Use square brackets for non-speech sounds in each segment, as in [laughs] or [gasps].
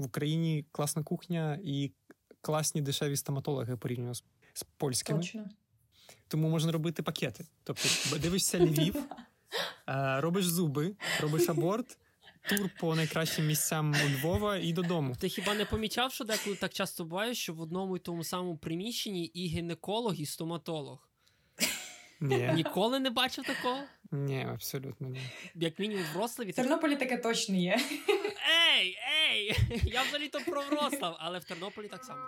в Україні класна кухня і класні дешеві стоматологи порівняно з, з польськими. Точно. Тому можна робити пакети. Тобто, дивишся [laughs] Львів, е, робиш зуби, робиш аборт. Тур по найкращим місцям у Львова і додому. Ти хіба не помічав, що деколи так часто буває, що в одному і тому самому приміщенні і гінеколог, і стоматолог? Ні, Ніколи не бачив такого? ні, абсолютно ні. Як мінімум в Вроцлаві. В Тернополі таке точно є. Ей, ей! [laughs] Я взагалі то про Вроцлав, але в Тернополі так само.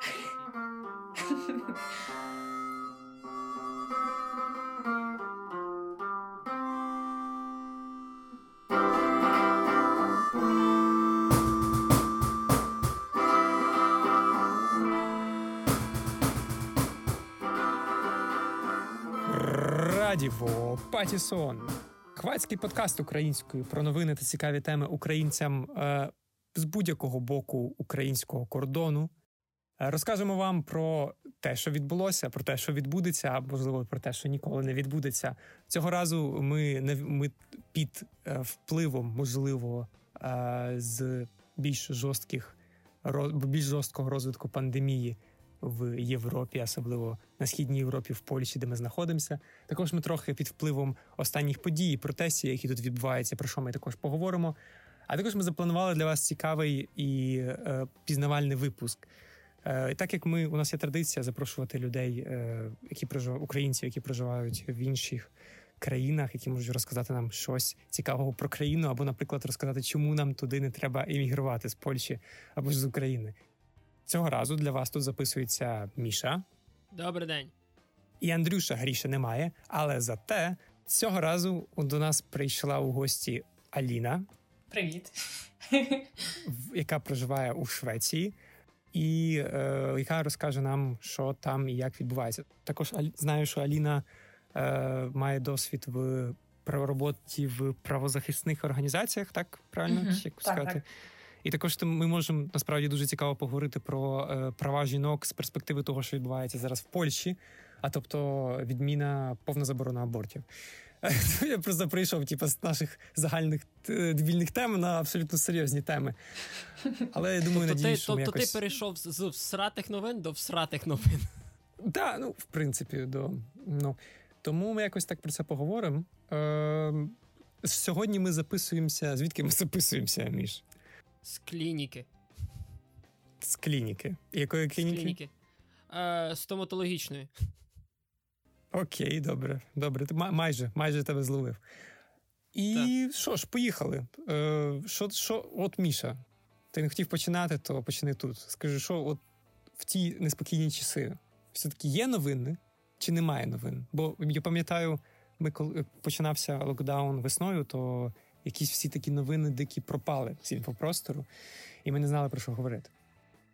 Радіво Патісон. Хвацький подкаст українською про новини та цікаві теми українцям е, з будь-якого боку українського кордону. Е, розкажемо вам про те, що відбулося, про те, що відбудеться, а можливо про те, що ніколи не відбудеться. Цього разу ми не ми під е, впливом, можливо, е, з більш жорстких більш жорсткого розвитку пандемії в Європі, особливо на східній Європі, в Польщі, де ми знаходимося. Також ми трохи під впливом останніх подій, протестів, які тут відбуваються, про що ми також поговоримо. А також ми запланували для вас цікавий і е, пізнавальний випуск. Е, так як ми у нас є традиція запрошувати людей, е, які проживають українців, які проживають в інших країнах, які можуть розказати нам щось цікавого про країну, або, наприклад, розказати, чому нам туди не треба іммігрувати з Польщі або ж з України. Цього разу для вас тут записується Міша. Добрий день. І Андрюша гріша немає, але зате цього разу до нас прийшла у гості Аліна. Привіт. Яка проживає у Швеції, і е, яка розкаже нам, що там і як відбувається. Також знаю, що Аліна е, має досвід в роботі в правозахисних організаціях, так правильно mm-hmm. як сказати? Так. І також ми можемо насправді дуже цікаво поговорити про е, права жінок з перспективи того, що відбувається зараз в Польщі, а тобто відміна повна заборона абортів. [laughs] Я просто прийшов типу, з наших загальних е, дебільних тем на абсолютно серйозні теми. Але я думаю, тобто надію, ти, що ми тобто якось... ти перейшов з всратих новин до всратих новин. Так, да, ну в принципі, до ну тому ми якось так про це поговоримо. Е, Сьогодні ми записуємося. Звідки ми записуємося, Міш? З клініки. З клініки. Якої клініки? З клініки. Е, Стоматологічної. Окей, добре. Добре. Майже майже тебе зловив. І так. що ж, поїхали. Е, Що, що, От Міша, ти не хотів починати, то почни тут. Скажи, що от в ті неспокійні часи все-таки є новини чи немає новин? Бо я пам'ятаю, ми коли починався локдаун весною, то якісь всі такі новини дикі пропали з інфопростору, і ми не знали про що говорити.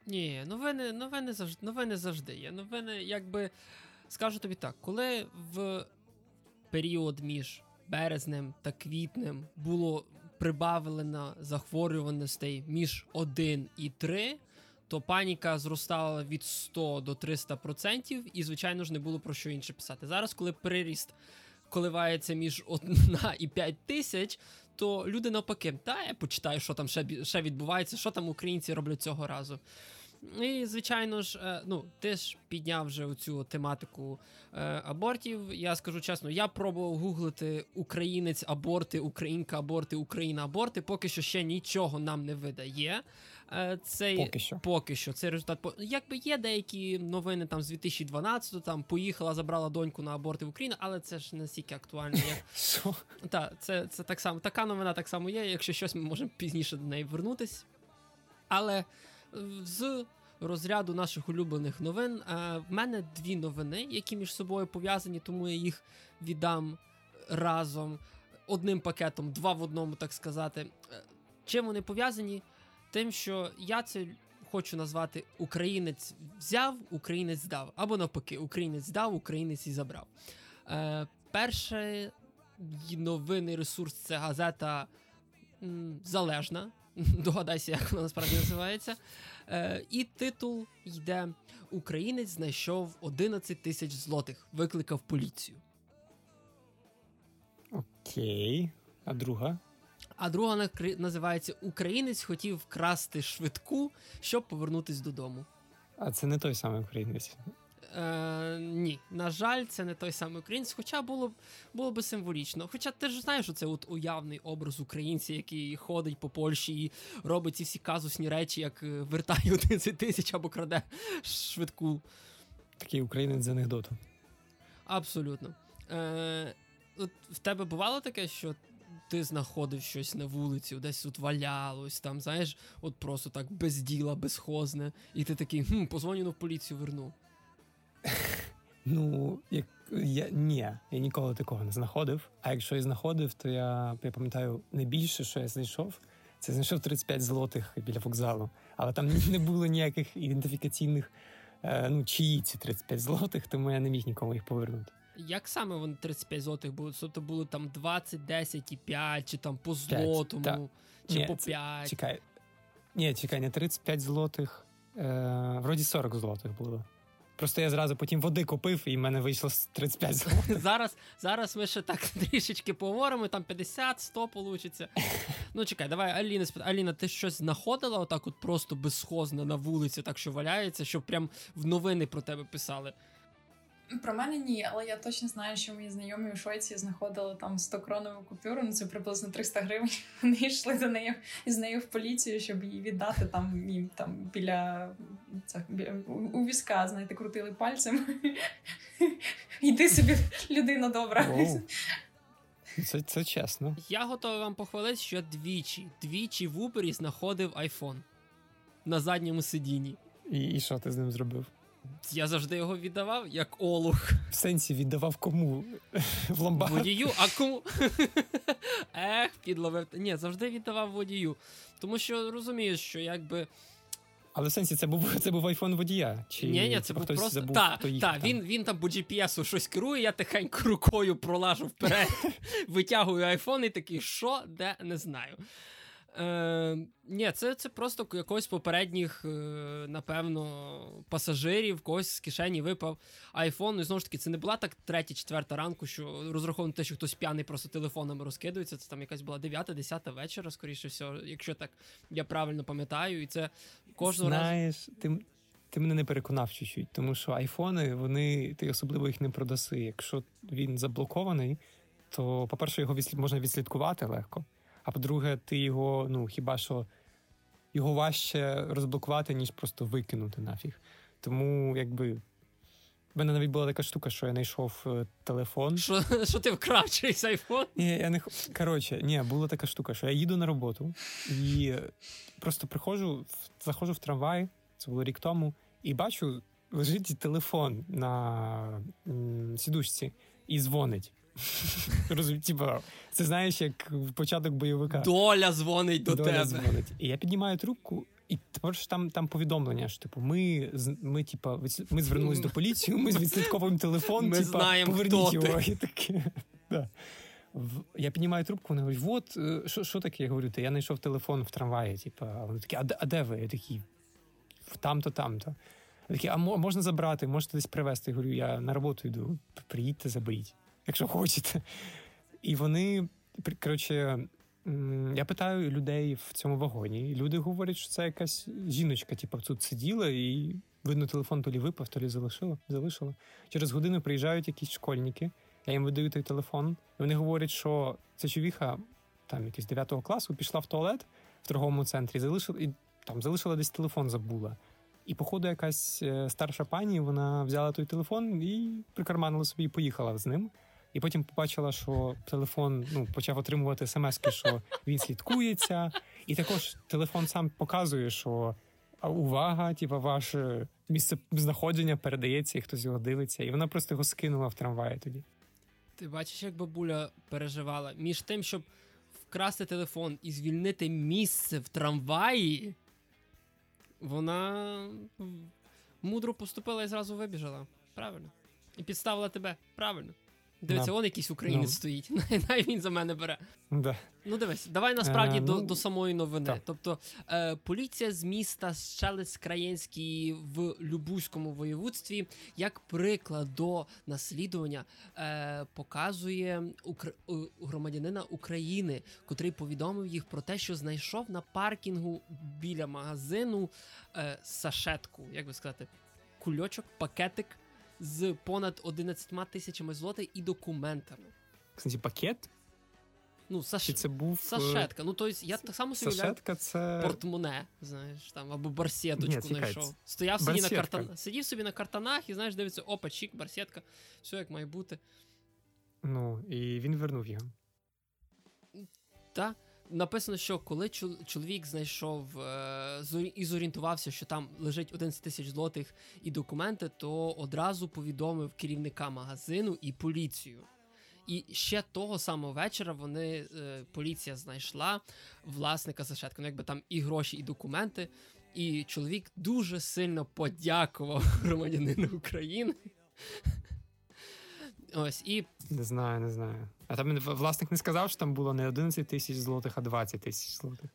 Ні, новини новини завжди новини завжди є. Новини, якби скажу тобі так, коли в період між березнем та квітнем було прибавлено захворюваностей між 1 і 3, то паніка зростала від 100 до 300%, і, звичайно ж, не було про що інше писати. Зараз, коли приріст коливається між 1 і 5 тисяч, то люди навпаки, та я почитаю, що там ще ще відбувається, що там українці роблять цього разу. І, звичайно ж, е, ну, ти ж підняв вже цю тематику е, абортів. Я скажу чесно, я пробував гуглити українець аборти, українка аборти, Україна аборти. Поки що ще нічого нам не видає. Е, цей поки що поки що цей результат якби є деякі новини там з 2012-го, там поїхала, забрала доньку на аборти в Україну, але це ж настільки актуально. як [laughs] Так, це це так само. Така новина так само є. Якщо щось, ми можемо пізніше до неї вернутись. Але з розряду наших улюблених новин в мене дві новини, які між собою пов'язані, тому я їх віддам разом одним пакетом, два в одному, так сказати. Чим вони пов'язані? Тим, що я це хочу назвати Українець взяв, українець здав. Або навпаки, українець здав, українець і забрав. Е, Перший новинний ресурс це газета м, Залежна. [laughs] Догадайся, як вона насправді називається. Е, І титул йде: Українець знайшов 11 тисяч злотих, викликав поліцію. Окей. А друга? А друга називається Українець хотів вкрасти швидку, щоб повернутись додому. А це не той самий українець. Е, ні, на жаль, це не той самий українець, хоча було б було б символічно. Хоча ти ж знаєш, що це от уявний образ українця, який ходить по Польщі і робить ці всі казусні речі, як е, вертає [laughs] 11 тисяч або краде швидку. Такий українець з анекдоту. Абсолютно. Е, от в тебе бувало таке, що ти знаходив щось на вулиці, десь тут валялось, там, знаєш, от просто так без діла, безхозне, і ти такий, хм, позвоню в поліцію верну. [laughs] Ну, як я ні, я ніколи такого не знаходив. А якщо і знаходив, то я, я пам'ятаю найбільше, що я знайшов, це знайшов 35 злотих біля вокзалу. Але там [laughs] не було ніяких ідентифікаційних, е, ну, чиї ці 35 злотих, тому я не міг нікому їх повернути. Як саме вони 35 злотих були? Тобто були там 20, 10 і 5, чи там по злотому, так. чи Ні, по це- 5. Чекай. Ні, чекай, не 35 злотих. Е, вроді 40 злотих було. Просто я зразу потім води купив, і в мене вийшло 35 [laughs] злотих. Зараз, зараз ми ще так [laughs] трішечки поговоримо, там 50, 100 получиться. Ну чекай, давай Аліна. Аліна, ти щось знаходила отак от просто безсхозно на вулиці, так що валяється, щоб прям в новини про тебе писали. Про мене ні, але я точно знаю, що мої знайомі у Швеції знаходили там 100 кронову купюру, ну це приблизно 300 гривень. [laughs] Вони йшли до неї з нею в поліцію, щоб її віддати там їм там біля це, біля у, у візка, знаєте, крутили пальцем. [laughs] Йди собі, людина добра. Це, це чесно. Я готовий вам похвалити, що двічі, двічі в Убері знаходив iPhone на задньому сидінні. І, і що ти з ним зробив? Я завжди його віддавав як олух В сенсі віддавав кому? [laughs] В ломбард? водію, а кому. [laughs] Ех, підловив. Ні, завжди віддавав водію. Тому що розумієш, що якби. Але в сенсі це був це був айфон водія. Чи Ні, ні, це типу, був хтось просто. забув, Та, хто їх та, там? він, він там по GPS щось керує, я тихенько рукою пролажу вперед, [laughs] витягую айфон і такий, що, де, не знаю. Е, ні, це, це просто якось попередніх, е, напевно, пасажирів, когось з кишені випав айфон. І знову ж таки, це не була так третя, четверта ранку, що розраховано те, що хтось п'яний просто телефонами розкидується. Це там якась була дев'ята, десята вечора, скоріше всього, якщо так я правильно пам'ятаю. І це кожного разу. Ти, ти мене не переконав чуть-чуть, тому що айфони, вони, ти особливо їх не продаси. Якщо він заблокований, то, по-перше, його можна відслідкувати легко. А по-друге, ти його, ну, хіба що його важче розблокувати, ніж просто викинути нафіг. Тому, якби. В мене навіть була така штука, що я знайшов е, телефон. Що, [laughs] що ти вкрав чийсь айфон? Ні, я не коротше, ні, була така штука, що я їду на роботу і просто приходжу, заходжу в трамвай, це було рік тому, і бачу, лежить телефон на сідушці і дзвонить. [laughs] Розумі- Типа, це знаєш, як початок бойовика. Доля дзвонить до Доля тебе. дзвонить. І я піднімаю трубку, і тепер ж там, там повідомлення, що типу, ми, ми, типа, ми звернулись до поліції, ми відслідковуємо телефон, Ми типа, знаємо, поверніть хто його. ти. І таке. Да. Я піднімаю трубку, вони говорять, от, е, що, що таке? Я говорю, та я знайшов телефон в трамваї. Типа, вони такі, а, а де ви? Я такий, «В там-то, там-то. Такі, а можна забрати, можете десь привезти. Я говорю, я на роботу йду, приїдьте, заберіть, якщо хочете. І вони, коротше, я питаю людей в цьому вагоні, і люди говорять, що це якась жіночка, типу, тут сиділа і. Видно, телефон то лі випав, то лі залишила. залишила. Через годину приїжджають якісь школьники, я їм видаю той телефон, і вони говорять, що ця човіха, там якийсь 9 класу, пішла в туалет в торговому центрі, залишила і там залишила десь телефон, забула. І, походу, якась е, старша пані вона взяла той телефон і прикарманила собі і поїхала з ним. І потім побачила, що телефон ну, почав отримувати смс, що він слідкується. І також телефон сам показує, що увага, типу, ваше місце знаходження передається, і хтось його дивиться. І вона просто його скинула в трамваї тоді. Ти бачиш, як бабуля переживала між тим, щоб вкрасти телефон і звільнити місце в трамваї. Вона мудро поступила і зразу вибіжала. Правильно. І підставила тебе. Правильно. Дивиться, он якийсь українець Ну. стоїть. [laughs] Най він за мене бере. Да. Ну дивись, давай насправді Е, до, ну, до самої новини. Тобто, е, поліція з міста Щелець Краєнський в Любузькому воєводстві, як приклад до наслідування, е, показує укр... громадянина України, котрий повідомив їх про те, що знайшов на паркінгу біля магазину е, сашетку, як би сказати, кульочок, пакетик з понад 11 тисячами злотих і документами. Кстати, пакет? Ну, саш... Чи це був. е, Сашетка. Ну, тобто, я так само собі Сашетка це. портмоне, знаєш, там, або барсеточку знайшов. Стояв собі на картан... сидів собі на картанах і знаєш, дивиться, опа, чік, барсетка, все як має бути. Ну, і він вернув його. Та написано, що коли чол- чоловік знайшов е, і зорієнтувався, що там лежить 11 тисяч злотих і документи, то одразу повідомив керівника магазину і поліцію. І ще того самого вечора вони е, поліція знайшла власника Сашетка. Ну, якби там і гроші, і документи. І чоловік дуже сильно подякував [laughs] громадянину України. Ось, і Не знаю, не знаю. А там власник не сказав, що там було не 11 тисяч злотих, а 20 тисяч злотих.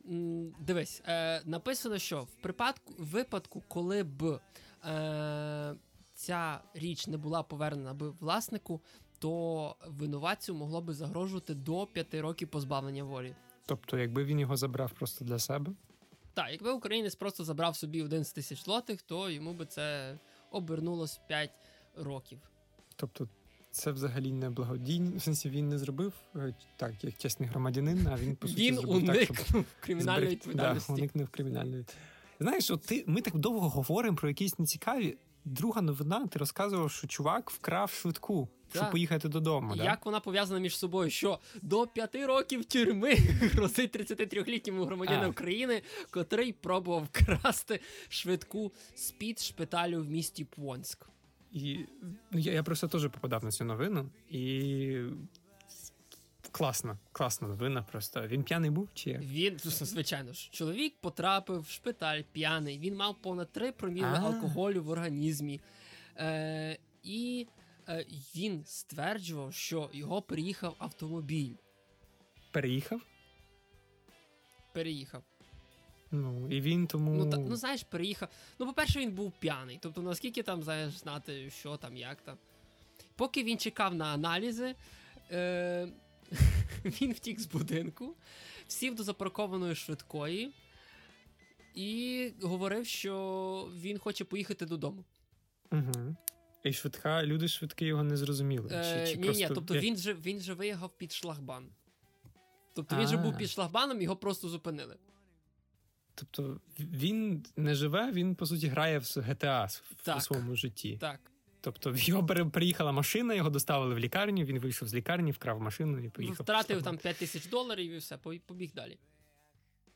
Дивись, е, написано, що в припадку випадку, коли б е, ця річ не була повернена би власнику, то винуватцю могло би загрожувати до 5 років позбавлення волі. Тобто, якби він його забрав просто для себе. Так, якби українець просто забрав собі 11 тисяч злотих, то йому би це обернулось 5 років. Тобто, це взагалі не благодійно. В сенсі він не зробив е, так, як чесний громадянин, а він по суті Він зробив так, щоб [laughs] кримінальної відповідальності. Да, уникнув кримінальної. Знаєш, от ти ми так довго говоримо про якісь нецікаві. Друга новина, ти розказував, що чувак вкрав швидку, щоб поїхати додому. Да? Як вона пов'язана між собою? Що до п'яти років тюрми [laughs] грозить 33-літньому громадянину. України, котрий пробував красти швидку з-під шпиталю в місті Понськ. І ну, я, я просто теж попадав на цю новину, і класна, класна новина. Просто він п'яний був чи як? Він, звичайно ж, чоловік потрапив в шпиталь п'яний. Він мав понад 3 проміли алкоголю в організмі. Е, і е, він стверджував, що його переїхав автомобіль. переїхав. Переїхав. Ну і він тому Ну, та, ну знаєш, переїхав. Ну, по-перше, він був п'яний. Тобто, наскільки там знаєш знати, що там, як там. Поки він чекав на аналізи, е- [laughs] він втік з будинку, сів до запаркованої швидкої і говорив, що він хоче поїхати додому. Угу. І швидка, люди швидкі його не зрозуміли. Е, чи, чи ні, просто... ні, тобто він же, він же виїхав під шлагбан. Тобто він же А. був під шлагбаном, його просто зупинили. Тобто він не живе, він по суті грає в GTA в- Так. у своєму житті. Так. Тобто в його приїхала машина, його доставили в лікарню, він вийшов з лікарні, вкрав машину і поїхав. Втратив там 5 тисяч доларів і все, побіг далі.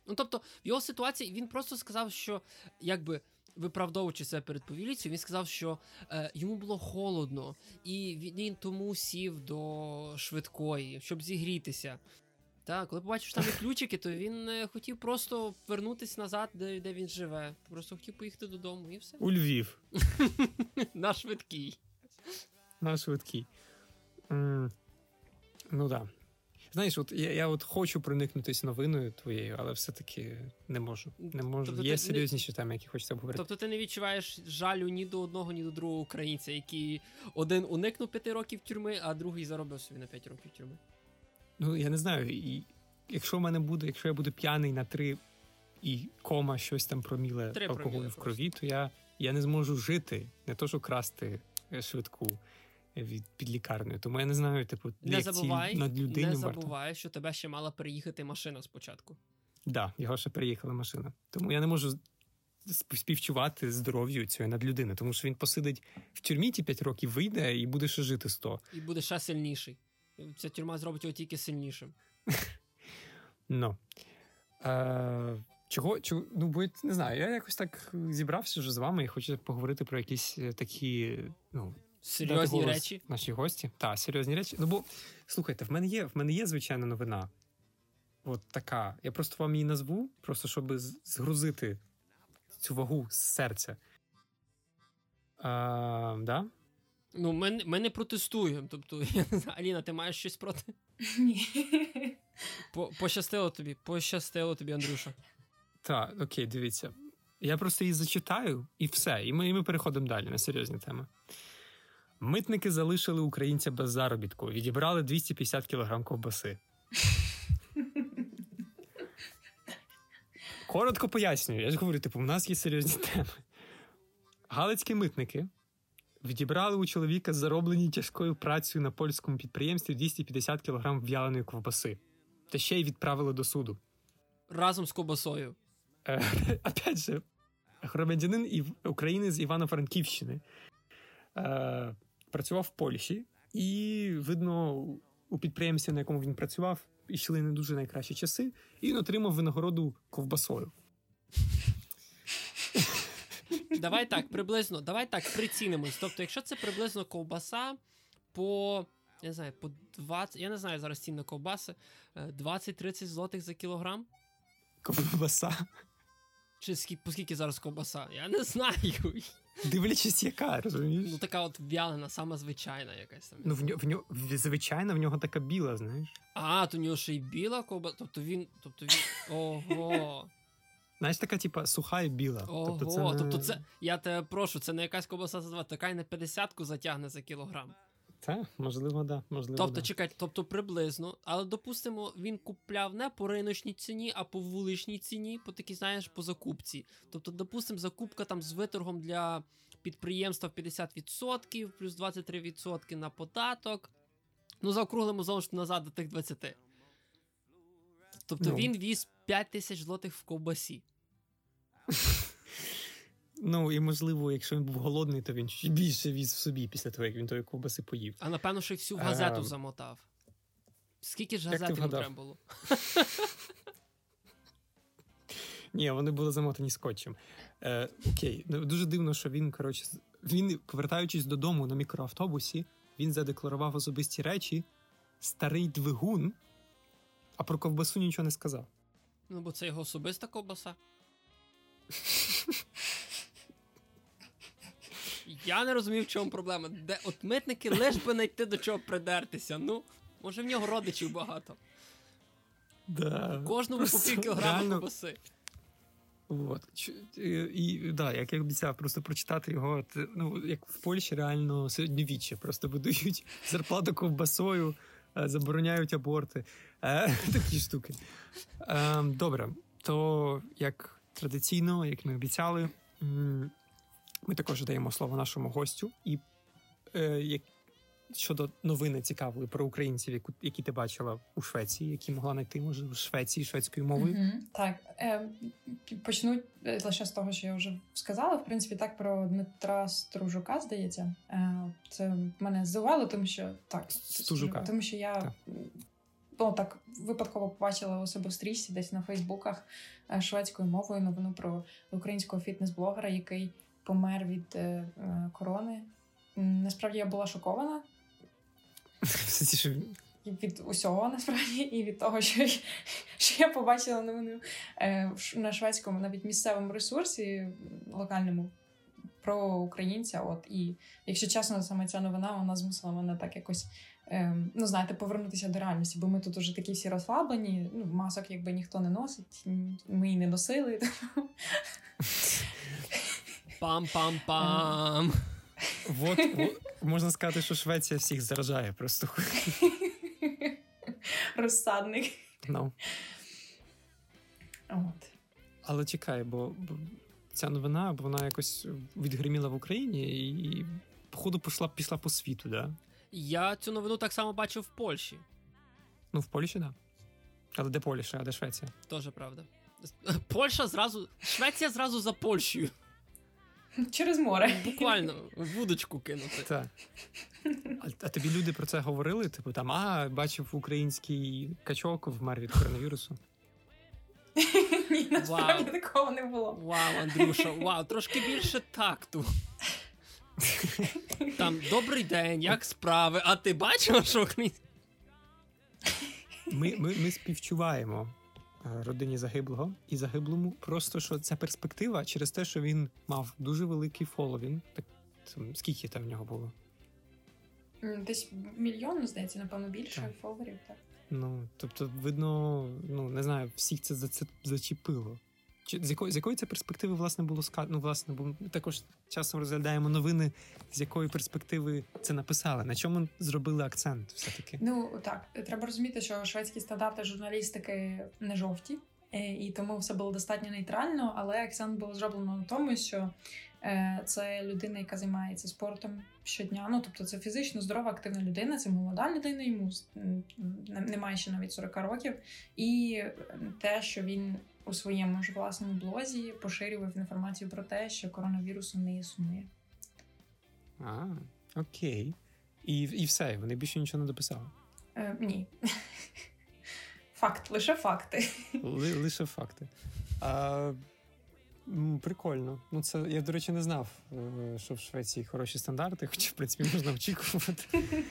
Ну тобто, в його ситуації він просто сказав, що якби. Виправдовуючи себе перед поліцією, він сказав, що е, йому було холодно, і він тому сів до швидкої, щоб зігрітися. Так, коли побачив, що там є ключики, то він е, хотів просто вернутися назад, де, де він живе. Просто хотів поїхати додому і все. У Львів [laughs] На швидкій. на швидкій. М, Ну так. Да. Знаєш, от я, я от хочу проникнутися новиною твоєю, але все-таки не можу. Не можу. Тобто ти Є не- серйозніші теми, які хочеться обговорити. Тобто ти не відчуваєш жалю ні до одного, ні до другого українця, який один уникнув п'яти років тюрми, а другий заробив собі на 5 років тюрми. Ну, я не знаю. І, якщо в мене буде, якщо я буду п'яний на три і кома щось там проміле алкоголю в крові, то я, я не зможу жити, не то що красти е, швидку від під лікарнею. Тому я не знаю, типу, Не забувай, над людиною не варто. забувай, що тебе ще мала переїхати машина спочатку. Да, його ще переїхала машина. Тому я не можу співчувати здоров'ю цієї надлюдини, тому що він посидить в тюрмі ті 5 років, вийде і буде ще жити 100. І буде ще сильніший. Ця тюрма зробить його тільки сильнішим. Ну. Е, чого, чого, ну, бо не знаю, я якось так зібрався вже з вами і хочу поговорити про якісь е, такі, ну, Серйозні голос речі. Наші гості. Так, серйозні речі. Ну, бо, слухайте, в мене є, в мене є звичайна новина. От така. Я просто вам її назву, просто щоб згрузити цю вагу з серця. А, да? Ну, ми, ми не протестуємо. Тобто, [laughs] я не знаю, Аліна, ти маєш щось проти? [laughs] Ні. По, пощастило тобі, пощастило тобі, Андрюша. Так, окей, дивіться. Я просто її зачитаю і все. І ми, і ми переходимо далі на серйозні теми. Митники залишили українця без заробітку, відібрали 250 кілограм ковбаси. [laughs] Коротко пояснюю, я ж говорю, типу, у нас є серйозні теми. Галицькі митники відібрали у чоловіка зароблені тяжкою працею на польському підприємстві 250 кілограм в'яленої ковбаси, та ще й відправили до суду. Разом з ковбасою. Е, [laughs] опять же, громадянин. України з Івано-Франківщини е, працював в Польщі, і, видно, у підприємстві, на якому він працював, йшли не дуже найкращі часи, і він отримав винагороду ковбасою. Давай так, приблизно, давай так прицінимось. Тобто, якщо це приблизно ковбаса по. Я не знаю, по 20, я не знаю зараз цін на ковбаси, е, 20-30 злотих за кілограм. Ковбаса. Чи скільки, по скільки зараз ковбаса? Я не знаю. Дивлячись, яка, розумієш? Ну така от в'ялена, сама звичайна якась там. Ну, в нього, в нього, звичайно, в нього така біла, знаєш. А, то у нього ще й біла ковбаса. Тобто він. Тобто він. Ого. Знаєш, така, типа, суха і біла. Ого. Тобто, це не... Тобто це. Я тебе прошу, це не якась ковбаса за два, така й на 50-ку затягне за кілограм. Та, можливо, да. Можливо, Тобто, да. чекайте, тобто приблизно, але допустимо, він купляв не по риночній ціні, а по вуличній ціні, по такій, знаєш, по закупці. Тобто, допустимо, закупка там з виторгом для підприємства в 50%, плюс 23% на податок. Ну, заокруглимо знову ж назад до тих 20. Тобто Ну. він віз 5 тисяч злотих в ковбасі. [laughs] Ну, і можливо, якщо він був голодний, то він ще більше віз в собі після того, як він тої ковбаси поїв. А напевно, що й всю газету Ем. замотав. Скільки ж газет йому треба було? [laughs] Ні, вони були замотані скотчем. Е, окей, ну дуже дивно, що він, коротше, він, повертаючись додому на мікроавтобусі, він задекларував особисті речі, старий двигун, а про ковбасу нічого не сказав. Ну, бо це його особиста ковбаса. Я не розумів, в чому проблема. Де от митники лиш би знайти до чого придертися. Ну, може в нього родичів багато. Да. Кожному по пів кілограма ковбаси. От. І, і да, як я обіцяв, просто прочитати його. Ну, як в Польщі реально середньовіччя. Просто видають [laughs] зарплату ковбасою, забороняють аборти. Е, [laughs] такі штуки. Е, добре, то як традиційно, як ми обіцяли, ми також даємо слово нашому гостю. І е, щодо новини цікавої про українців, яку, які ти бачила у Швеції, які могла знайти, може, у Швеції шведською мовою. Мгм. Так, е, почну е, лише з того, що я вже сказала. В принципі, так про Дмитра Стружука, здається. Е, це мене здивувало, тому що так, Стужука. тому що я Так. ну, так випадково побачила у себе в стрічці десь на Фейсбуках е, шведською мовою новину про українського фітнес-блогера, який помер від е, е, корони. Насправді я була шокована. І від усього насправді, і від того, що, я- що я побачила новину е, на шведському, навіть місцевому ресурсі локальному про українця. От і якщо чесно, саме ця новина вона змусила мене так якось. ем, Ну, знаєте, повернутися до реальності, бо ми тут уже такі всі розслаблені. Ну, масок якби ніхто не носить, ми і не носили. Пам-пам-пам. Вот, можна сказати, що Швеція всіх заражає просто. [laughs] Розсадник. Ну. От. Але чекай, бо, бо ця новина, вона якось відгриміла в Україні і, походу, пішла, пішла по світу, да? Я цю новину так само бачив в Польщі. Ну, в Польщі, да. Але де Польща, а де Швеція? Теж правда. [laughs] Польща зразу. Швеція зразу за Польщею. [laughs] Через море. Буквально в вудочку кинути. Так. А, а тобі люди про це говорили? Типу там, а, бачив український качок вмер від коронавірусу. [laughs] Ні, насправді Вау. такого не було. Вау, Андрюша, вау, трошки більше такту. Там добрий день, як справи? А ти бачив, що український? Ми, ми, ми співчуваємо родині загиблого і загиблому. Просто що ця перспектива через те, що він мав дуже великий фоловін. Так скільки там в нього було? Десь мільйон, здається, напевно, більше так. фоловерів, так. Ну, тобто, видно, ну не знаю, всіх це зачепило. Чи з якої з якої це перспективи власне було сказано? Ну, власне, бо ми також часом розглядаємо новини, з якої перспективи це написали. На чому зробили акцент? Все таки? Ну так, треба розуміти, що шведські стандарти журналістики не жовті, е, і тому все було достатньо нейтрально. Але акцент було зроблено на тому, що е, це людина, яка займається спортом щодня. Ну тобто, це фізично здорова, активна людина, це молода людина, йому немає ще навіть 40 років, і те, що він у своєму ж власному блозі поширював інформацію про те, що коронавірусу не існує. А, окей. І і все, вони більше нічого не дописали? Е, Ні. Факт, лише факти. Ли, лише факти. А, Прикольно. Ну, це я, до речі, не знав, е, що в Швеції хороші стандарти, хоча, в принципі, можна очікувати. [laughs]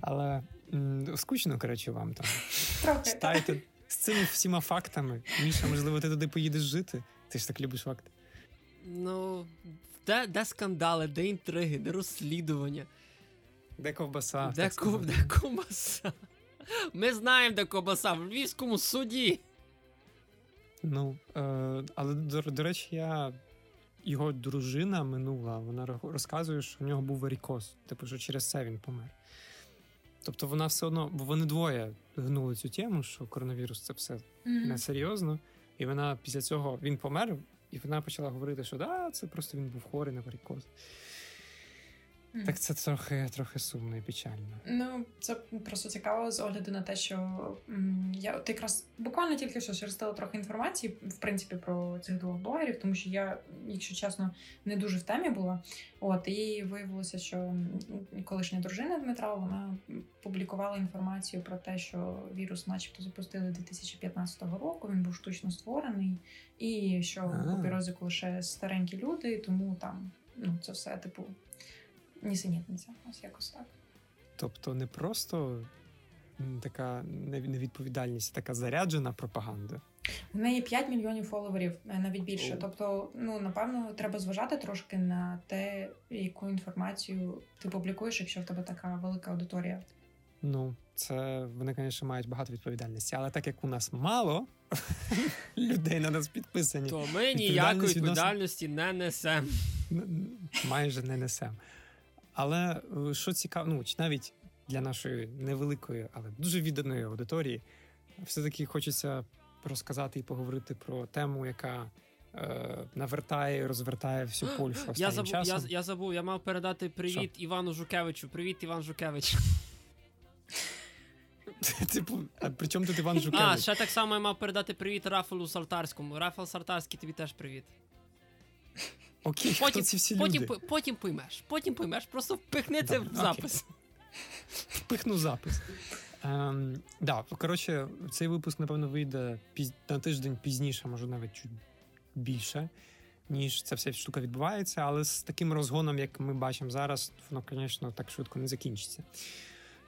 Але м, скучно, коротше, вам там. Трохи. Читайте, з цими всіма фактами. Міша, можливо, ти туди поїдеш жити. Ти ж так любиш факти. Ну, де де скандали, де інтриги, де розслідування. Де ковбаса? Де, ков, де ковбаса? Ми знаємо, де ковбаса в Львівському суді. Ну, е, але до, до речі, я. Його дружина минула, вона розказує, що в нього був варікоз. Типу, що через це він помер. Тобто вона все одно, бо вони двоє гнули цю тему, що коронавірус це все mm-hmm. несерйозно. І вона після цього він помер, і вона почала говорити, що да, це просто він був хворий на варікоз. Так це трохи трохи сумно і печально. Ну це просто цікаво з огляду на те, що м, я от якраз буквально тільки що шерстила трохи інформації, в принципі, про цих двох блогерів, тому що я, якщо чесно, не дуже в темі була. От і виявилося, що колишня дружина Дмитра вона публікувала інформацію про те, що вірус, начебто, запустили 2015 року. Він був штучно створений, і що по пірозику лише старенькі люди, тому там ну це все типу нісенітниця. Ось якось так. Тобто не просто така невідповідальність, така заряджена пропаганда. В неї 5 мільйонів фоловерів, е, навіть більше. Тобто, ну напевно, треба зважати трошки на те, яку інформацію ти публікуєш, якщо в тебе така велика аудиторія. Ну, це вони, звісно, мають багато відповідальності, але так як у нас мало [laughs] людей на нас підписані, то ми ніякої відповідальності не несемо. Майже не несемо. Але е, що цікаво, ну навіть для нашої невеликої, але дуже відданої аудиторії, все-таки хочеться розказати і поговорити про тему, яка е, навертає і розвертає всю [gasps] Польщу. Я забув, часом. я я забув, я мав передати привіт що? Івану Жукевичу. Привіт, Іван Жукевич. [laughs] Типу, а при чому тут Іван Жукевич? А, ще так само я мав передати привіт Рафалу Сартарському. Рафал Сартарський, тобі теж привіт. [laughs] Окей, потім, хто ці всі потім, люди? потім поймеш, потім поймеш, просто впихни це в запис. Впихну запис. Ем, да, коротше, цей випуск, напевно, вийде піз... на тиждень пізніше, може навіть чуть більше, ніж ця вся штука відбувається, але з таким розгоном, як ми бачимо зараз, воно, звісно, так швидко не закінчиться.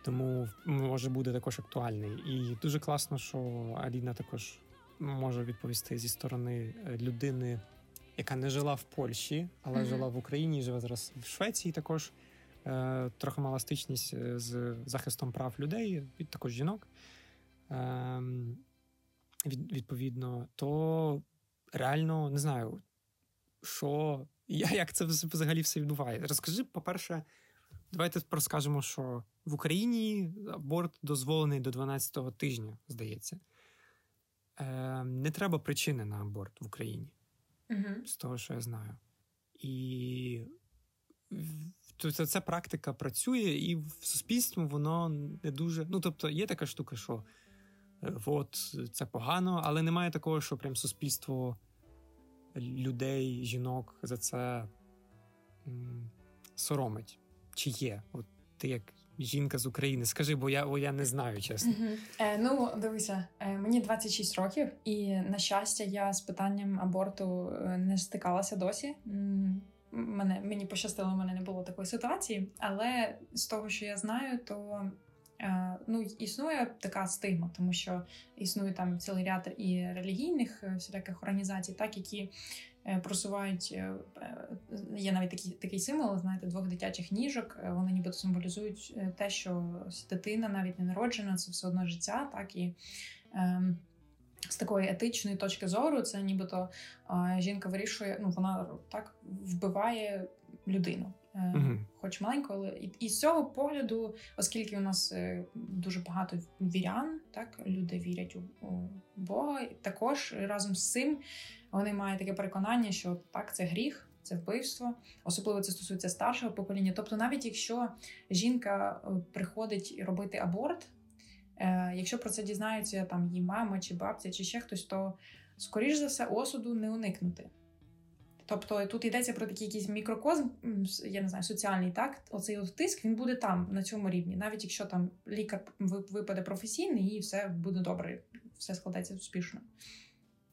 Тому може буде також актуальний. І дуже класно, що Аліна також може відповісти зі сторони е, людини яка не жила в Польщі, але mm-hmm. жила в Україні, живе зараз в Швеції. Також е, трохи мала стичність е, з захистом прав людей, від також жінок. Е, від, Відповідно, то реально не знаю, що я як це взагалі все відбувається. Розкажи, по-перше, давайте розкажемо, що в Україні аборт дозволений до 12-го тижня, здається. Е, Не треба причини на аборт в Україні угу. з того, що я знаю. І тобто ця практика працює, і в суспільстві воно не дуже. Ну, тобто, є така штука, що е, от це погано, але немає такого, що прям суспільство людей, жінок за це м, соромить. Чи є? От ти як жінка з України. Скажи, бо я бо я не знаю, чесно. uh Е, Ну, дивися, е, мені 26 років, і на щастя, я з питанням аборту е, не стикалася досі. Мене мені пощастило, в мене не було такої ситуації, але з того, що я знаю, то е, ну існує така стигма, тому що існує там цілий ряд і релігійних е, всіляких організацій, так які просувають е, є навіть такий такий символ, знаєте, двох дитячих ніжок. Вони нібито символізують те, що дитина навіть не народжена, це все одно життя, так і. Ем, з такої етичної точки зору, це нібито жінка вирішує, ну вона так вбиває людину, uh хоч маленьку, але і, і з цього погляду, оскільки у нас е, дуже багато вірян, так люди вірять у, у Бога, і також разом з цим вони мають таке переконання, що так це гріх. Це вбивство, особливо це стосується старшого покоління. Тобто, навіть якщо жінка е, приходить робити аборт, Е, Якщо про це дізнаються там її мама чи бабця, чи ще хтось, то скоріш за все осуду не уникнути. Тобто тут йдеться про такий якийсь мікрокозм, я не знаю, соціальний так. Оцей от тиск він буде там, на цьому рівні, навіть якщо там лікар випаде професійний і все буде добре, все складеться успішно.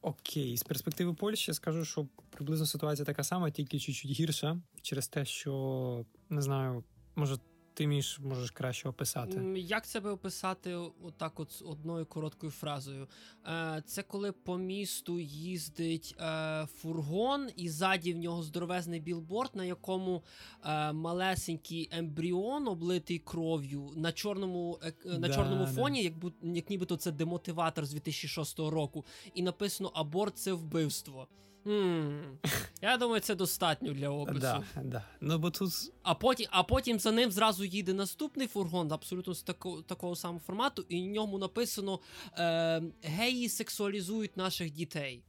Окей, з перспективи Польщі скажу, що приблизно ситуація така сама, тільки чуть-чуть гірша, через те, що не знаю, може ти між можеш краще описати? Як це би описати отак, от одною короткою фразою? Е, це коли по місту їздить е, фургон, і ззаді в нього здоровезний білборд, на якому е, малесенький ембріон, облитий кров'ю на чорному на да, чорному фоні, як як нібито це демотиватор з 2006 року, і написано Аборт це вбивство. Mm. Я думаю, це достатньо для опису. Да, да. Ну, бо тут... А потім а потім за ним зразу їде наступний фургон, абсолютно з тако, такого самого формату, і в ньому написано: е, геї сексуалізують наших дітей.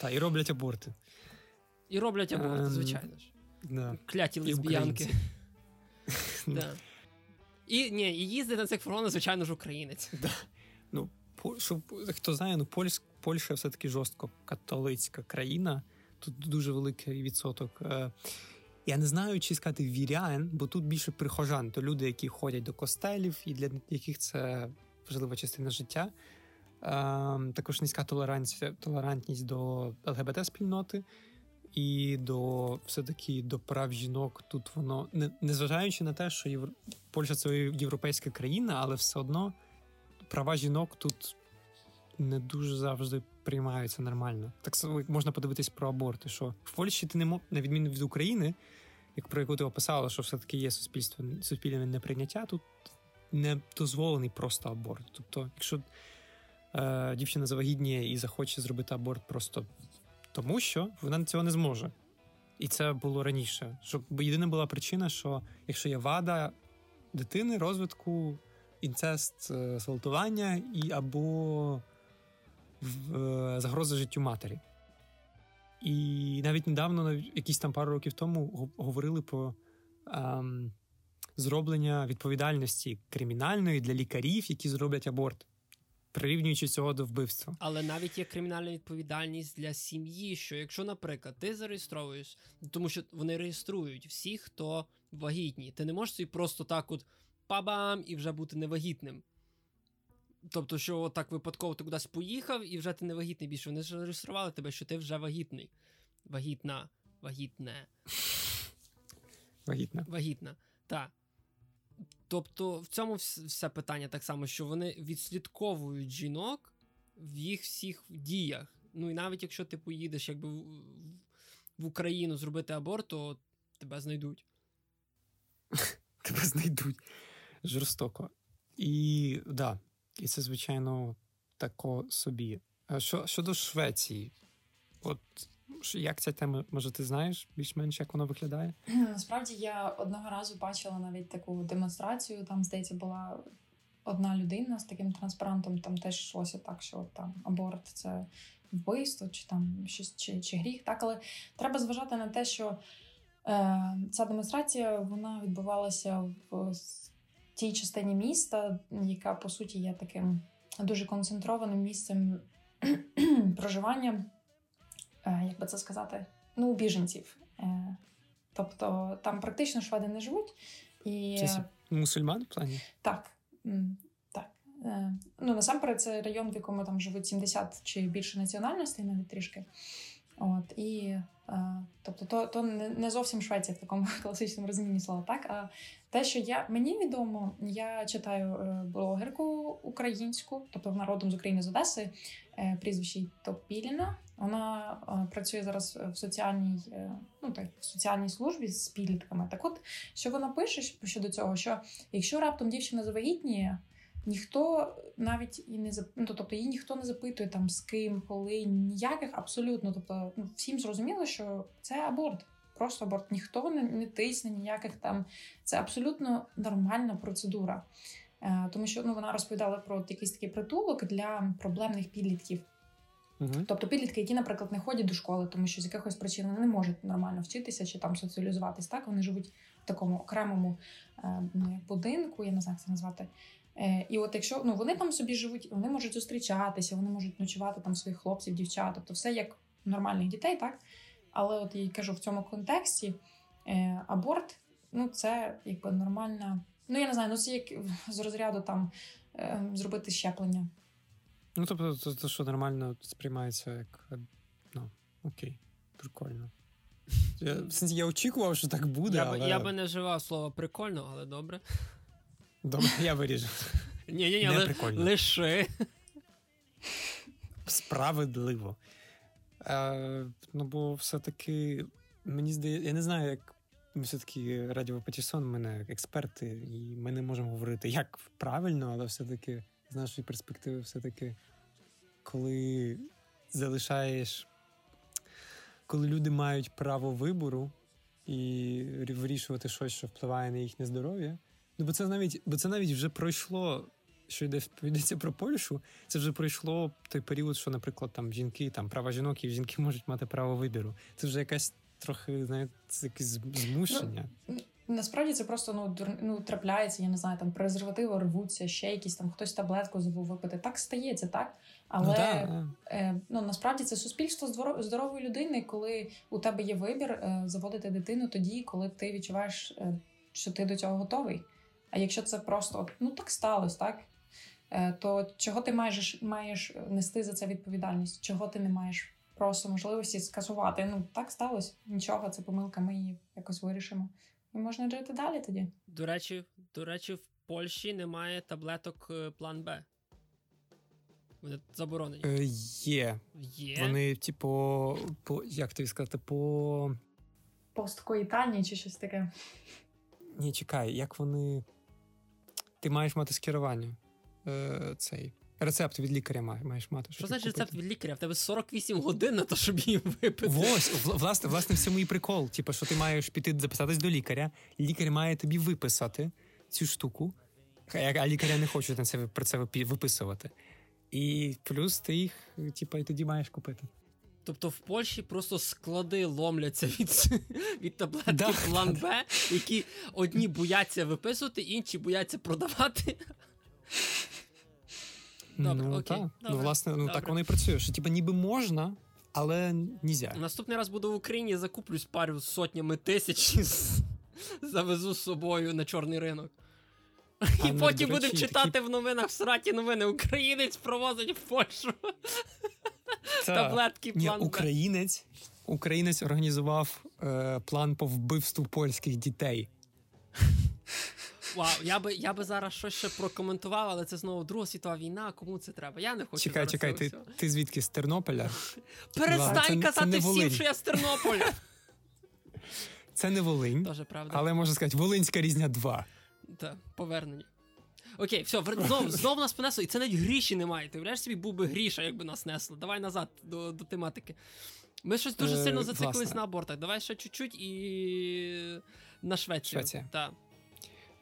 Та, і роблять аборти. І роблять аборти, um, звичайно ж. Да. Кляті лесбіянки. да. [laughs] І ні, і їздить на цих фургонах, звичайно ж, українець. Да. Ну, щоб хто знає, ну польськ, Польща все таки жорстко католицька країна. Тут дуже великий відсоток. Е, я не знаю, чи сказати вірян, бо тут більше прихожан, то люди, які ходять до костелів, і для яких це важлива частина життя. Ем, також низька толерантність до ЛГБТ-спільноти і до все-таки до прав жінок. Тут воно не незважаючи на те, що Євро... Польща це європейська країна, але все одно права жінок тут не дуже завжди приймаються нормально. Так само можна подивитись про аборти, що в Польщі ти не мог, на відміну від України, як про яку ти описала, що все-таки є суспільство суспільне неприйняття, тут не дозволений просто аборт. Тобто, якщо е, дівчина завагітніє і захоче зробити аборт просто тому, що вона цього не зможе. І це було раніше. Щоб єдина була причина, що якщо є вада дитини, розвитку інцест, е, зґвалтування і або е, загроза життю матері. І навіть недавно, якісь там пару років тому, говорили про ем, зроблення відповідальності кримінальної для лікарів, які зроблять аборт, прирівнюючи цього до вбивства. Але навіть є кримінальна відповідальність для сім'ї, що якщо, наприклад, ти зареєстровуєш, тому що вони реєструють всіх, хто вагітні, ти не можеш собі просто так от пабам і вже бути невагітним. Тобто, що так випадково ти кудись поїхав і вже ти невагітний більше. Вони ж реєстрували тебе, що ти вже вагітний. Вагітна, вагітне. Вагітна. Вагітна. Так. Тобто, в цьому все питання так само, що вони відслідковують жінок в їх всіх діях. Ну і навіть якщо ти поїдеш якби в, в Україну зробити аборт, то тебе знайдуть. Тебе знайдуть жорстоко. І да, і це, звичайно, тако собі. А що щодо Швеції, от як ця тема, може, ти знаєш більш-менш, як вона виглядає? Насправді я одного разу бачила навіть таку демонстрацію. Там, здається, була одна людина з таким транспарантом. Там теж йшлося так, що там аборт це вбивство, чи там щось чи, чи гріх. Так, але треба зважати на те, що е, ця демонстрація вона відбувалася в тій частині міста, яка по суті є таким дуже концентрованим місцем [clears throat] проживання, е, як би це сказати, ну, біженців. Е, тобто там практично шведи не живуть. І... Це мусульман в плані? Так. так. Е, ну, Насамперед, це район, в якому там живуть 70 чи більше національностей, навіть трішки. От, І Тобто, то то не зовсім Швеція в такому [laughs] класичному розумінні слова, так? А те, що я мені відомо, я читаю е, блогерку українську, тобто народом з України з Одеси, е, прізвище Топіліна. Вона е, працює зараз в соціальній, ну так, в соціальній службі з підлітками. Так, от що вона пише щодо цього, що якщо раптом дівчина завагітніє, ніхто навіть і не ну, тобто її ніхто не запитує там з ким, коли ніяких абсолютно. Тобто, ну, всім зрозуміло, що це аборт. Просто аборт ніхто не, не тисне ніяких там. Це абсолютно нормальна процедура. Е, Тому що ну, вона розповідала про якийсь такий притулок для проблемних підлітків. Угу. Тобто підлітки, які, наприклад, не ходять до школи, тому що з якихось причин вони не можуть нормально вчитися чи там соціалізуватись. Так вони живуть в такому окремому е, будинку, я не знаю, як це назвати. Е, І от якщо ну вони там собі живуть, вони можуть зустрічатися, вони можуть ночувати там своїх хлопців, дівчат, тобто все як нормальних дітей, так але от я кажу в цьому контексті е, аборт, ну це якби нормальна. Ну я не знаю, ну це як з розряду там е, зробити щеплення. Ну тобто, то, то, що нормально сприймається як ну окей, прикольно. Я я очікував, що так буде. Я але... би я би не вживав слово прикольно, але добре. Добре, [laughs] я виріжу. Ні, ні, ні, лише. Справедливо. Е, Ну, бо все-таки мені здається, я не знаю, як ми все-таки Радіо Патісон, ми не експерти, і ми не можемо говорити, як правильно, але все-таки з нашої перспективи, все-таки, коли залишаєш, коли люди мають право вибору і вирішувати щось, що впливає на їхнє здоров'я. Ну, бо це навіть, бо це навіть вже пройшло що йде йдеться про Польщу, це вже пройшло той період, що, наприклад, там жінки, там права жінок і жінки можуть мати право вибіру. Це вже якась трохи знаєте, це якесь змушення. Ну, Насправді це просто ну ну трапляється, я не знаю, там презервативи рвуться, ще якісь там хтось таблетку забув випити. Так стається, так? Але ну, да. е, ну насправді це суспільство здорової людини, коли у тебе є вибір е, заводити дитину тоді, коли ти відчуваєш, е, що ти до цього готовий. А якщо це просто ну так сталося, так? Е, то чого ти маєш маєш нести за це відповідальність? Чого ти не маєш просто можливості скасувати? Ну так сталося. Нічого, це помилка. Ми її якось вирішимо. І можна жити далі тоді. До речі, до речі, в Польщі немає таблеток е, план Б. Вони заборонені. Е, Є. Є. Вони, типу, по як тобі сказати, по посткоїтальні чи щось таке. Ні, чекай, як вони. Ти маєш мати скерування е, цей. Рецепт від лікаря маєш мати. Що значить рецепт від лікаря? В тебе 48 годин на те, щоб її випити. Ось, [laughs] власне, власне, в цьому і прикол. Типу, що ти маєш піти записатись до лікаря, лікар має тобі виписати цю штуку, а лікаря не хочуть на це про це виписувати. І плюс ти їх, типу, і тоді маєш купити. Тобто в Польщі просто склади ломляться від від таблетки да, план Б, які одні бояться виписувати, інші бояться продавати. Добре, ну, окей. Так. Ну, власне, ну Добре. так воно і працює. Що типу, ніби можна, але нельзя. Наступний раз буду в Україні, закуплюсь парю з сотнями тисяч і завезу з собою на чорний ринок. А, і ну, потім будемо читати такі... в новинах в сраті новини. Українець провозить в Польщу. Та. Таблетки план. Ні, Українець Українець організував е, план по вбивству польських дітей. Вау, я би я би зараз щось ще прокоментував, але це знову Друга світова війна. Кому це треба? Я не хочу. Чекай, чекай, ти ти звідки з Тернополя? Перестань це, казати це всім, що я з Тернополя. Це не Волинь. Правда. Але можна сказати, Волинська різня 2. Так, повернення. Окей, все, знов, знов нас понесло, і це навіть гріші немає. Ти уявляєш собі, був би гріша, якби нас несло. Давай назад до до тематики. Ми щось дуже е, сильно зациклились на абортах. Давай ще чуть-чуть і на Швецію. Швеція. Так.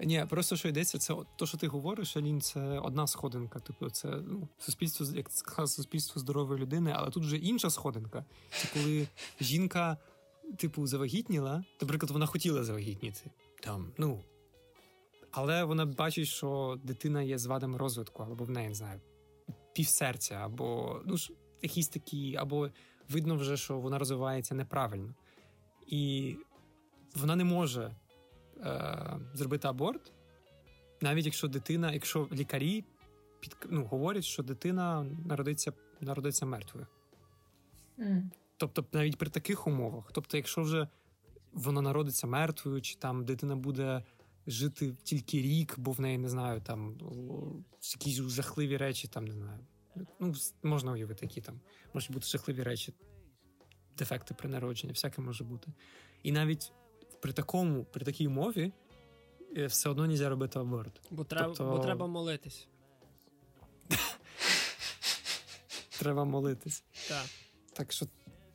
Ні, просто що йдеться, це то, що ти говориш, Алін, це одна сходинка. Типу, це ну, суспільство як суспільство здорової людини, але тут вже інша сходинка. Це коли жінка, типу, завагітніла, наприклад, вона хотіла завагітніти там, ну. Але вона бачить, що дитина є з вадами розвитку, або в неї не знаю, півсерця, або ну якісь такі, або видно вже, що вона розвивається неправильно. І вона не може е, зробити аборт, навіть якщо дитина, якщо лікарі під, ну, говорять, що дитина народиться народиться мертвою. Mm. Тобто, навіть при таких умовах, тобто, якщо вже вона народиться мертвою, чи там дитина буде жити тільки рік, бо в неї не знаю, там якісь жахливі речі, там не знаю. Ну, можна уявити, які там можуть бути жахливі речі, дефекти при народженні, всяке може бути. І навіть при такому, при такій умові е, все одно не можна робити аборт. Бо треба тобто... бо треба молитись. [laughs] Треба молитись. Так. Так що,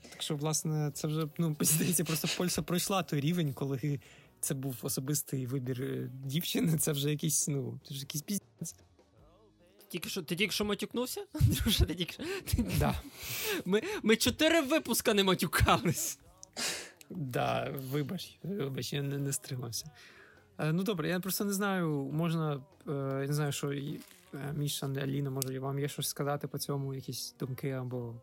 так що, власне, це вже ну, здається, просто Польща пройшла той рівень, коли це був особистий вибір е, дівчини. Це вже якийсь, ну, це вже якийсь піздець. Тільки що ти тільки що матюкнувся? [laughs] Друже, ти тільки що... [laughs] Да. Ми ми чотири випуска не матюкались. Да, вибач, вибач, я не, не стримався. Е, ну добре, я просто не знаю, можна. Е, я не знаю, що Міша, Аліна, може, вам є щось сказати по цьому, якісь думки або.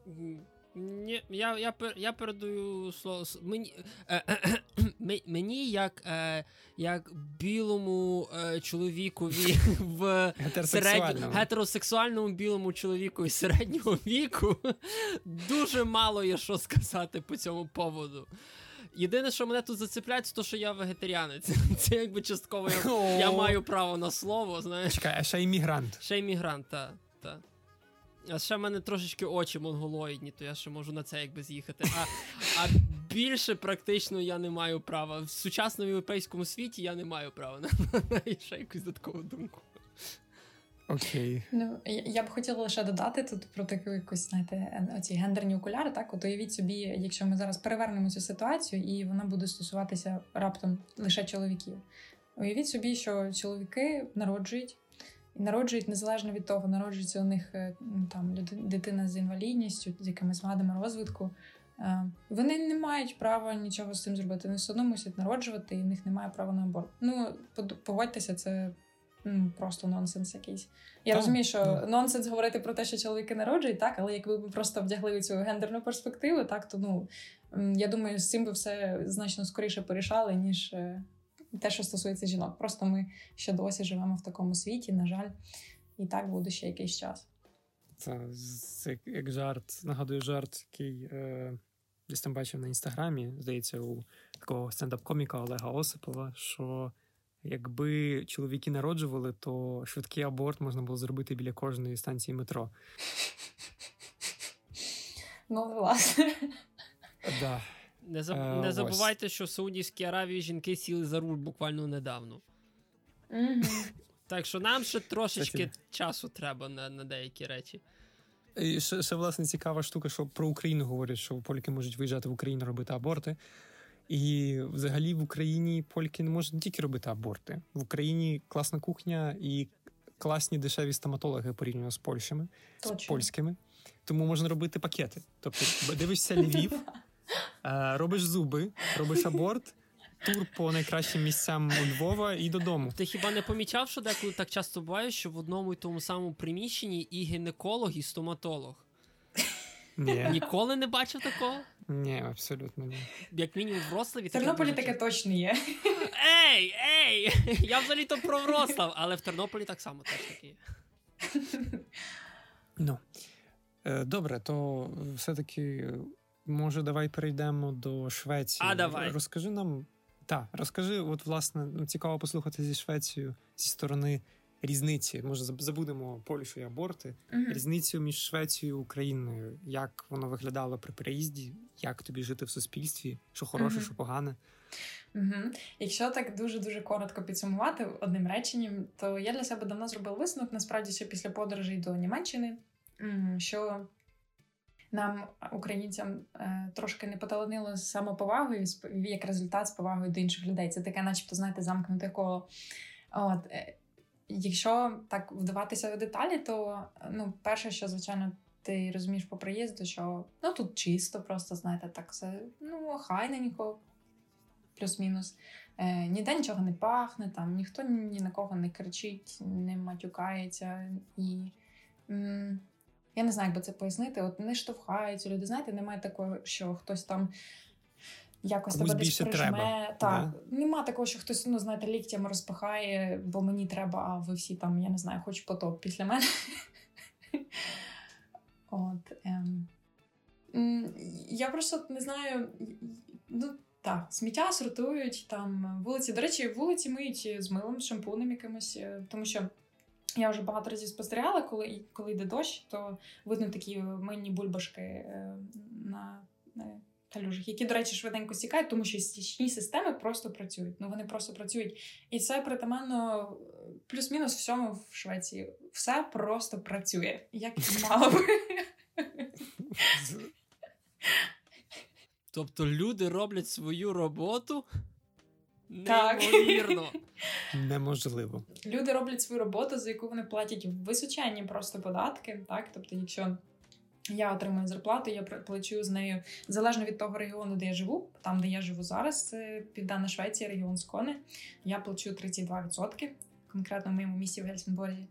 Ні, я я, я передаю слово мені е, е, мені як е, як білому е, чоловікові в середньому гетеросексуальному білому чоловікові середнього віку дуже мало є що сказати по цьому поводу. Єдине, що мене тут зацепляє, це то, що я вегетаріанець. [laughs] Це якби частково я, я маю право на слово. знаєш. Чекай, а ще іммігрант. Ще іммігрант, так. Та. А ще в мене трошечки очі монголоїдні, то я ще можу на це якби з'їхати. А [laughs] а більше практично я не маю права. В сучасному європейському світі я не маю права на, [laughs] на ще якусь додаткову думку. Окей. Ну, я б хотіла лише додати тут про таку якусь, знаєте, оці гендерні окуляри. Так, от уявіть собі, якщо ми зараз перевернемо цю ситуацію, і вона буде стосуватися раптом лише чоловіків. Уявіть собі, що чоловіки народжують і народжують незалежно від того, народжується у них е, там дитина з інвалідністю, з якимись вадами розвитку. Е, вони не мають права нічого з цим зробити. Вони все одно мусять народжувати, і в них немає права на аборт. Ну погодьтеся, це просто нонсенс якийсь. Я так, розумію, що так. нонсенс говорити про те, що чоловіки народжують, так, але якби ми просто вдягли цю гендерну перспективу, так то ну я думаю, з цим би все значно скоріше порішали, ніж е, те, що стосується жінок. Просто ми ще досі живемо в такому світі, на жаль, і так буде ще якийсь час. Це як жарт, нагадую жарт, який е, десь там бачив на інстаграмі, здається, у такого стендап-коміка Олега Осипова, що якби чоловіки народжували, то швидкий аборт можна було зробити біля кожної станції метро. Ну, власне. Да. Не заб... е, не забувайте, що в Саудівській Аравії жінки сіли за руль буквально недавно. Mm-hmm. Так що нам ще трошечки часу треба на на деякі речі. І Ще, ще, власне, цікава штука, що про Україну говорять, що польки можуть виїжджати в Україну робити аборти. І взагалі в Україні польки не можуть не тільки робити аборти. В Україні класна кухня і класні дешеві стоматологи порівняно з Польщами, Точно. з польськими. Тому можна робити пакети. Тобто, дивишся Львів. [laughs] Е, робиш зуби, робиш аборт, тур по найкращим місцям у Львова і додому. Ти хіба не помічав, що деколи так часто буває, що в одному і тому самому приміщенні і гінеколог, і стоматолог? Ні. Ніколи не бачив такого? Ні, абсолютно ні. Як мінімум в Тернополі таке точно є. Ей, ей! Я взагалі то про Вроцлав, але в Тернополі так само теж таке є. Ну. Е, добре, то все-таки Може, давай перейдемо до Швеції. А давай. Розкажи нам. Так, розкажи, от, власне, ну, цікаво послухати зі Швецією зі сторони різниці. Може, забудемо Польщу і аборти. uh Різницю між Швецією і Україною. Як воно виглядало при переїзді, як тобі жити в суспільстві, що хороше, uh що погане. Угу. Якщо так дуже дуже коротко підсумувати одним реченням, то я для себе давно зробив висновок насправді ще після подорожей до Німеччини, що нам, українцям, е, трошки не поталанило з самоповагою, як результат з повагою до інших людей. Це таке, начебто, знаєте, замкнуте коло. От, е, Якщо так вдаватися в деталі, то ну, перше, що, звичайно, ти розумієш по приїзду, що ну тут чисто, просто знаєте, так все ну, хайненько, плюс-мінус. Е, Ніде нічого не пахне, там ніхто ні на кого не кричить, не матюкається і. М- я не знаю, як би це пояснити. От не штовхаються люди. Знаєте, немає такого, що хтось там. Якось тебе десь прижме. Так, да? нема такого, що хтось, ну, знаєте, ліктями розпихає, бо мені треба, а ви всі там, я не знаю, хоч потоп після мене. [laughs] От, ем. Я просто не знаю. Ну, так, сміття сортують там вулиці. До речі, вулиці миють з милом, шампунем якимось, е, тому що я вже багато разів спостерігала, коли коли йде дощ, то видно такі мильні бульбашки е, на калюжах, які, до речі, швиденько стікають, тому що стічні системи просто працюють. Ну вони просто працюють. І це притаманно плюс-мінус всьому в Швеції. Все просто працює, як і мало би. Тобто люди роблять свою роботу Неймовірно. [laughs] Неможливо. Люди роблять свою роботу, за яку вони платять височенні просто податки. Так, тобто, якщо я отримую зарплату, я плачу з нею залежно від того регіону, де я живу. Там, де я живу зараз, це Південна Швеція, регіон Скони. Я плачу 32%, конкретно в моєму місті в Гельсінборзі.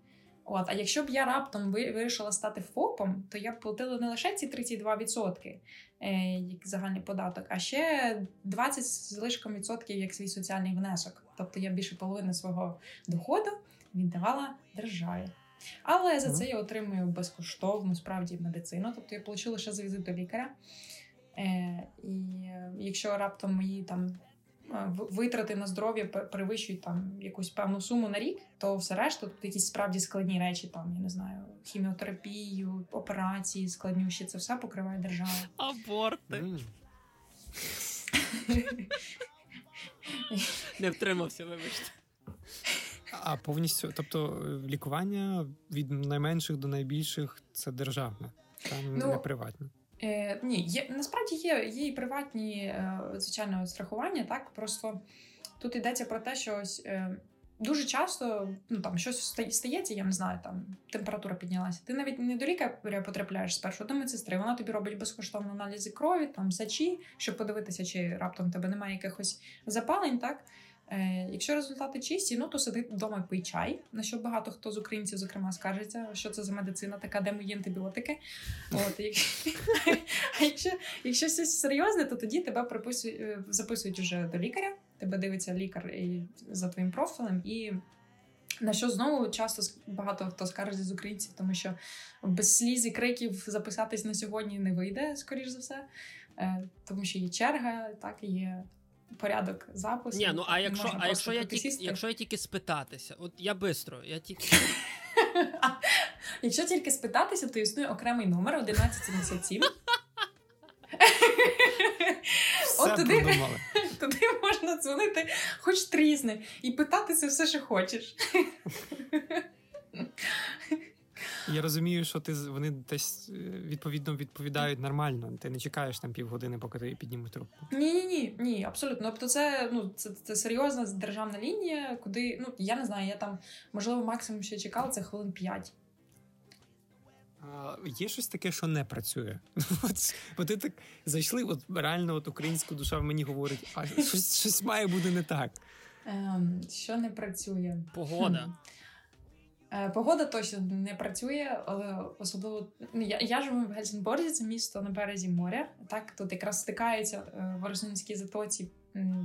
От, а якщо б я раптом вирішила стати ФОПом, то я б платила не лише ці 32%, е, як загальний податок, а ще 20 з лишком відсотків як свій соціальний внесок. Тобто я більше половини свого доходу віддавала державі. Але за це я отримую безкоштовну справді медицину. Тобто я получу лише за візит до лікаря. Е, І якщо раптом мої там витрати на здоров'я перевищують там якусь певну суму на рік, то все решта, тобто якісь справді складні речі, там я не знаю, хіміотерапію, операції, складнющі, це все покриває держава. Аборти. Не втримався, вибачте. А повністю, тобто, лікування від найменших до найбільших це державне, там ну, не приватне. Е, Ні, є насправді є є і приватні е, звичайно страхування. Так просто тут йдеться про те, що ось е, дуже часто ну там щось стається, я не знаю, там температура піднялася. Ти навіть не до лікаря потрапляєш спершу до медсестри. Вона тобі робить безкоштовно аналізи крові, там сачі, щоб подивитися, чи раптом тебе немає якихось запалень, так. Е, Якщо результати чисті, ну то сиди вдома пий чай, на що багато хто з українців, зокрема, скаржиться, що це за медицина, така, де мої антибіотики. От, [laughs] А якщо якщо щось серйозне, то тоді тебе приписують, е, записують вже до лікаря, тебе дивиться лікар за твоїм профілем і. На що знову часто багато хто скаржиться з українців, тому що без сліз і криків записатись на сьогодні не вийде, скоріш за все, е, тому що є черга, так і є порядок запису. Ні, ну а якщо а якщо я тільки якщо я тільки спитатися, от я бистро, я тільки. [laughs] Якщо тільки спитатися, то існує окремий номер 1177. [laughs] От туди, [laughs] туди можна дзвонити хоч трісне і питатися все, що хочеш. Я розумію, що ти вони десь е, відповідно відповідають нормально. Ти не чекаєш там півгодини, поки ти піднімуть трубку. Ні, ні, ні, ні, абсолютно. Тобто, це ну це, це серйозна державна лінія, куди ну я не знаю, я там можливо максимум ще чекав це хвилин п'ять. А, Є щось таке, що не працює. [laughs] От, Бо ти так зайшли, от реально от українська душа в мені говорить, а щось щось має бути не так. Ем, Що не працює? Погода. Е, погода точно не працює, але особливо ну, я я живу в Гельсінборзі, це місто на березі моря. Так тут якраз стикаються е, в Росинській затоці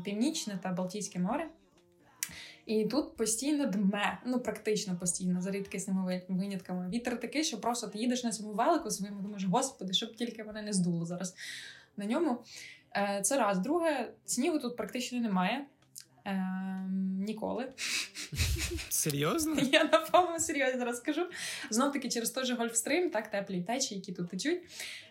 Північне та Балтійське море. І тут постійно дме, ну практично постійно, за рідкісними винятками. Вітер такий, що просто ти їдеш на цьому велику своєму, думаєш, господи, щоб тільки мене не здуло зараз на ньому. Е, це раз. Друге, снігу тут практично немає. Ем, Ніколи. Серйозно? [laughs] Я на повному серйозі зараз скажу. Знов таки через той же Гольфстрим, так, теплі течії, які тут течуть.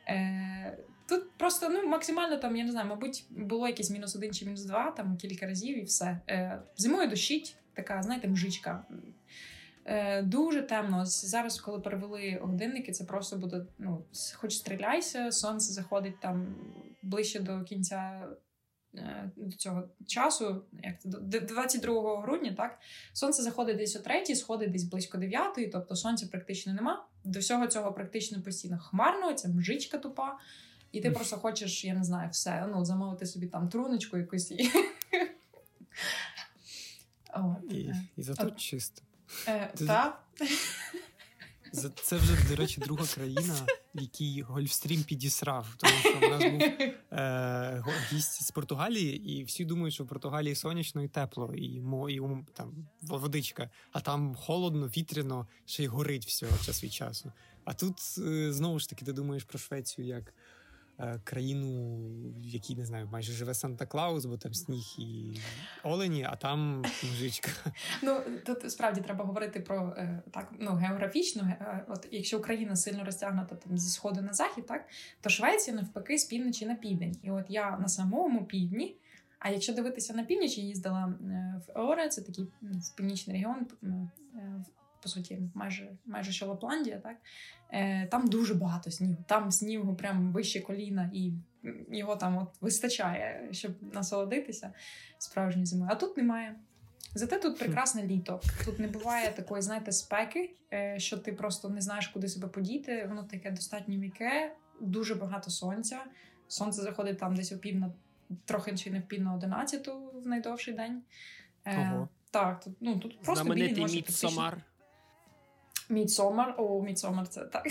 Е, Тут просто ну, максимально там, я не знаю, мабуть, було якийсь мінус один чи мінус два, там кілька разів і все. Е, Зимою дощить, така, знаєте, мжичка. Е, Дуже темно. Зараз, коли перевели годинники, це просто буде, ну, хоч стріляйся, сонце заходить там ближче до кінця до цього часу, як до 22 грудня, так сонце заходить десь о третій, сходить десь близько дев'ятої, тобто сонця практично нема. До всього цього практично постійно хмарно, ця мжичка тупа, і ти просто хочеш, я не знаю, все ну замовити собі там труночку якусь. От. І, і зато чисто. Е, Так. Це вже, до речі, друга країна, в якій Гольфстрім підісрав. Тому що в нас був е, гість з Португалії, і всі думають, що в Португалії сонячно і тепло, і і там водичка, а там холодно, вітряно, ще й горить все час від часу. А тут е, знову ж таки ти думаєш про Швецію як країну, в якій не знаю, майже живе Санта Клаус, бо там сніг і олені, а там мужичка. Ну тут справді треба говорити про е, так ну географічно. Е, от якщо Україна сильно розтягнута там зі сходу на захід, так то Швеція навпаки з півночі на південь. І от я на самому півдні. А якщо дивитися на північ, я їздила в Оре, це такий північний регіон, по суті, майже майже що Лапландія, так е, там дуже багато снігу. Там снігу прям вище коліна, і його там от вистачає, щоб насолодитися справжньою зимою. А тут немає. Зате тут прекрасне літо. Тут не буває такої, знаєте, спеки, е, що ти просто не знаєш, куди себе подіти. Воно таке достатньо м'яке, дуже багато сонця. Сонце заходить там десь о пів на трохи чи не в пів на одинадцяту в найдовший день. Е, Ого. Так, тут ну тут просто Знаменитий Midsommar. Midsommar, о, Midsommar, це так.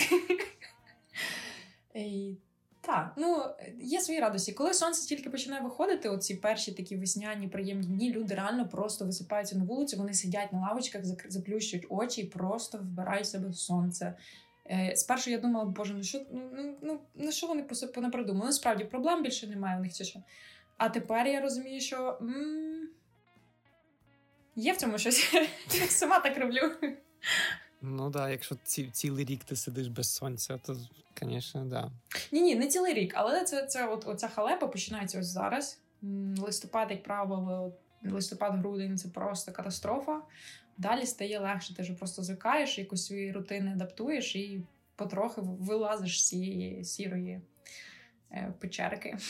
І, Так, ну є свої радості. Коли сонце тільки починає виходити, оці перші такі весняні приємні дні, люди реально просто висипаються на вулицю, вони сидять на лавочках, заплющують очі і просто вбирають себе в сонце. Е, Спершу я думала, боже, ну що ну, ну, ну, ну що вони не придумали? Насправді проблем більше немає у них чи що. А тепер я розумію, що м- є в цьому щось. [laughs] Сама так роблю. Ну да, якщо ці, цілий рік ти сидиш без сонця, то, звісно, да. Ні, ні, не цілий рік, але це це от оця халепа починається ось зараз. Листопад, як правило, листопад-грудень це просто катастрофа. Далі стає легше, ти вже просто звикаєш, якось свої рутини адаптуєш і потрохи вилазиш з цієї сірої е, печерки. [laughs]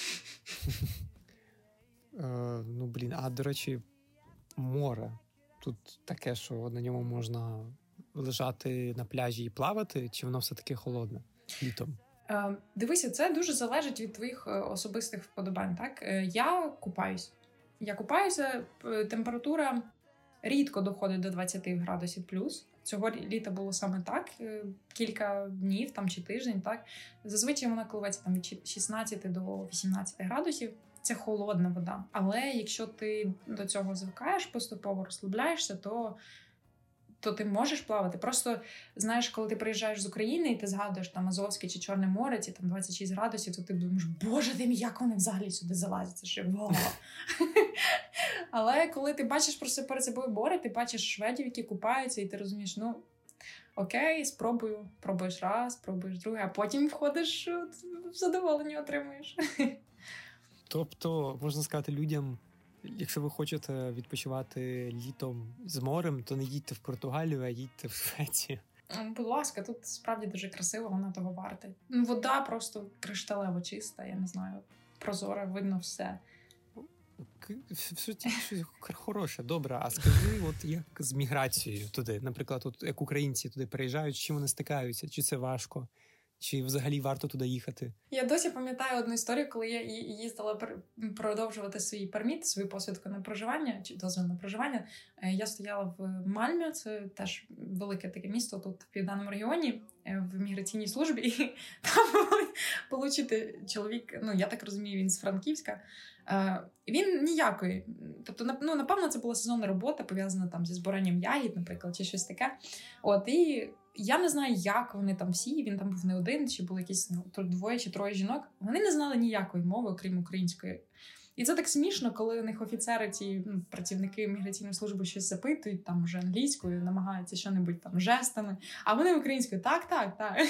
Е, ну, блін, а до речі, море. Тут таке, що на ньому можна лежати на пляжі і плавати, чи воно все таки холодне літом? Е, Дивися, це дуже залежить від твоїх е, особистих вподобань. Так е, я купаюсь. Я купаюся, е, температура рідко доходить до 20 градусів плюс. Цього літа було саме так, кілька днів там чи тиждень. Так зазвичай вона коливається там від 16 до 18 градусів. Це холодна вода. Але якщо ти до цього звикаєш, поступово розслабляєшся, то то ти можеш плавати. Просто знаєш, коли ти приїжджаєш з України і ти згадуєш там Азовське чи Чорне море, ці там 26 градусів, то ти думаєш, боже ти мій, як вони взагалі сюди залазять? Це ще вау. [laughs] Але коли ти бачиш просто перед собою море, ти бачиш шведів, які купаються, і ти розумієш, ну. Окей, спробую, пробуєш раз, пробуєш другий, а потім входиш в задоволення отримуєш. [laughs] Тобто, можна сказати, людям Якщо ви хочете відпочивати літом з морем, то не їдьте в Португалію, а їдьте в Швецію. Будь ласка, тут справді дуже красиво, вона того варта. Ну, вода просто кришталево чиста, я не знаю. Прозора, видно все. Все щось хороше, добре. А скажи, от як з міграцією туди, наприклад, от як українці туди приїжджають, чим вони стикаються? Чи це важко? Чи взагалі варто туди їхати? Я досі пам'ятаю одну історію, коли я їздила продовжувати свій перміт, свою посвідку на проживання чи дозвіл на проживання. Е, я стояла в Мальмі, це теж велике таке місто тут в південному регіоні е, в міграційній службі. І [laughs] там получити чоловік. Ну я так розумію, він з Франківська. Е, він ніякої. Тобто, ну, напевно, це була сезонна робота, пов'язана там зі збиранням ягід, наприклад, чи щось таке. От і я не знаю, як вони там всі. Він там був не один, чи були якісь ну, двоє чи троє жінок. Вони не знали ніякої мови, окрім української. І це так смішно, коли у них офіцери, ці ну, працівники міграційної служби щось запитують там вже англійською, намагаються що небудь там жестами. А вони українською так, так, так.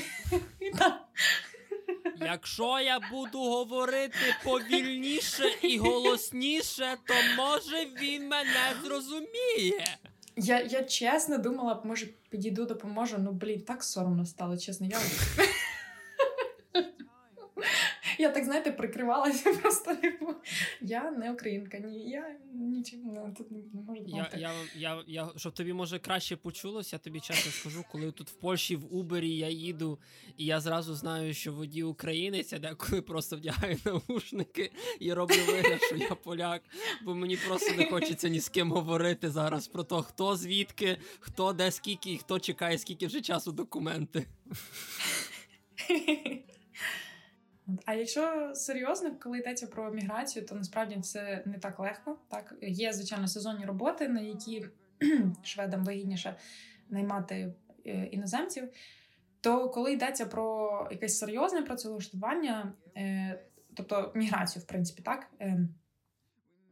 Якщо я буду говорити повільніше і голосніше, то може він мене зрозуміє. Я я чесно думала, може підійду, допоможу. Ну блін, так соромно стало, чесно. Я так, знаєте, прикривалася просто. Типу, я не українка, ні, я нічим не тут не можу Я, я, я, я, Щоб тобі може краще почулося, я тобі чесно скажу, коли тут в Польщі в Убері я їду, і я зразу знаю, що водій українець, а деколи просто вдягаю наушники і роблю вигляд, що я поляк, бо мені просто не хочеться ні з ким говорити зараз про те, хто звідки, хто де скільки і хто чекає, скільки вже часу документи. [laughs] А якщо серйозно, коли йдеться про міграцію, то насправді це не так легко. Так є звичайно сезонні роботи, на які [clears throat] шведам вигідніше наймати е, іноземців. То коли йдеться про якесь серйозне працевлаштування, е, тобто міграцію, в принципі, так е,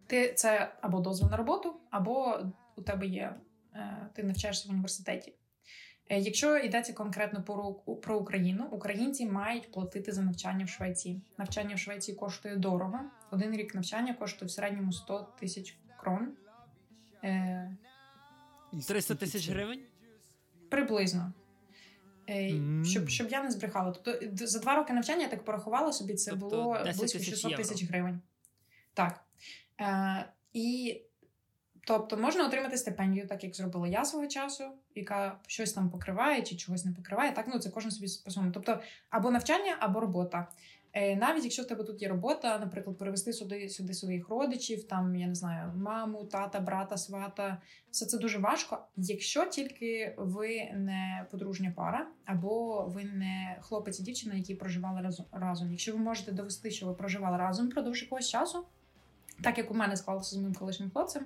ти це або дозвіл на роботу, або у тебе є ти навчаєшся в університеті. Е, якщо йдеться конкретно про, про Україну, українці мають платити за навчання в Швеції. Навчання в Швеції коштує дорого. Один рік навчання коштує в середньому 100 тисяч крон. Е, 300 тисяч гривень? Приблизно. Mm. Щоб щоб я не збрехала. Тобто за два роки навчання я так порахувала собі, це тобто було близько 600 тисяч гривень. Так. Е, І тобто можна отримати стипендію, так як зробила я свого часу, яка щось там покриває чи чогось не покриває. Так, ну це кожен собі по своєму. Тобто або навчання, або робота. Е, навіть якщо в тебе тут є робота, наприклад, перевести сюди сюди своїх родичів, там я не знаю, маму, тата, брата, свата, все це дуже важко. Якщо тільки ви не подружня пара, або ви не хлопець і дівчина, які проживали разом. Якщо ви можете довести, що ви проживали разом продовж якогось часу, так як у мене склалося з моїм колишнім хлопцем,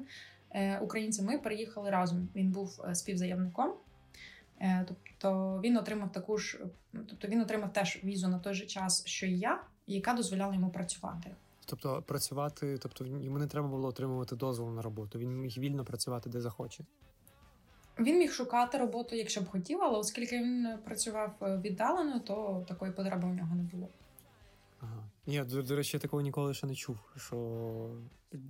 е, українцем, ми переїхали разом. Він був е, співзаємником. Тобто він отримав таку ж, тобто він отримав теж візу на той же час, що і я, яка дозволяла йому працювати. Тобто працювати, тобто йому не треба було отримувати дозвол на роботу. Він міг вільно працювати де захоче. Він міг шукати роботу, якщо б хотів, але оскільки він працював е, віддалено, то такої потреби у нього не було. Ага. Ні, до, до речі, я такого ніколи ще не чув. Що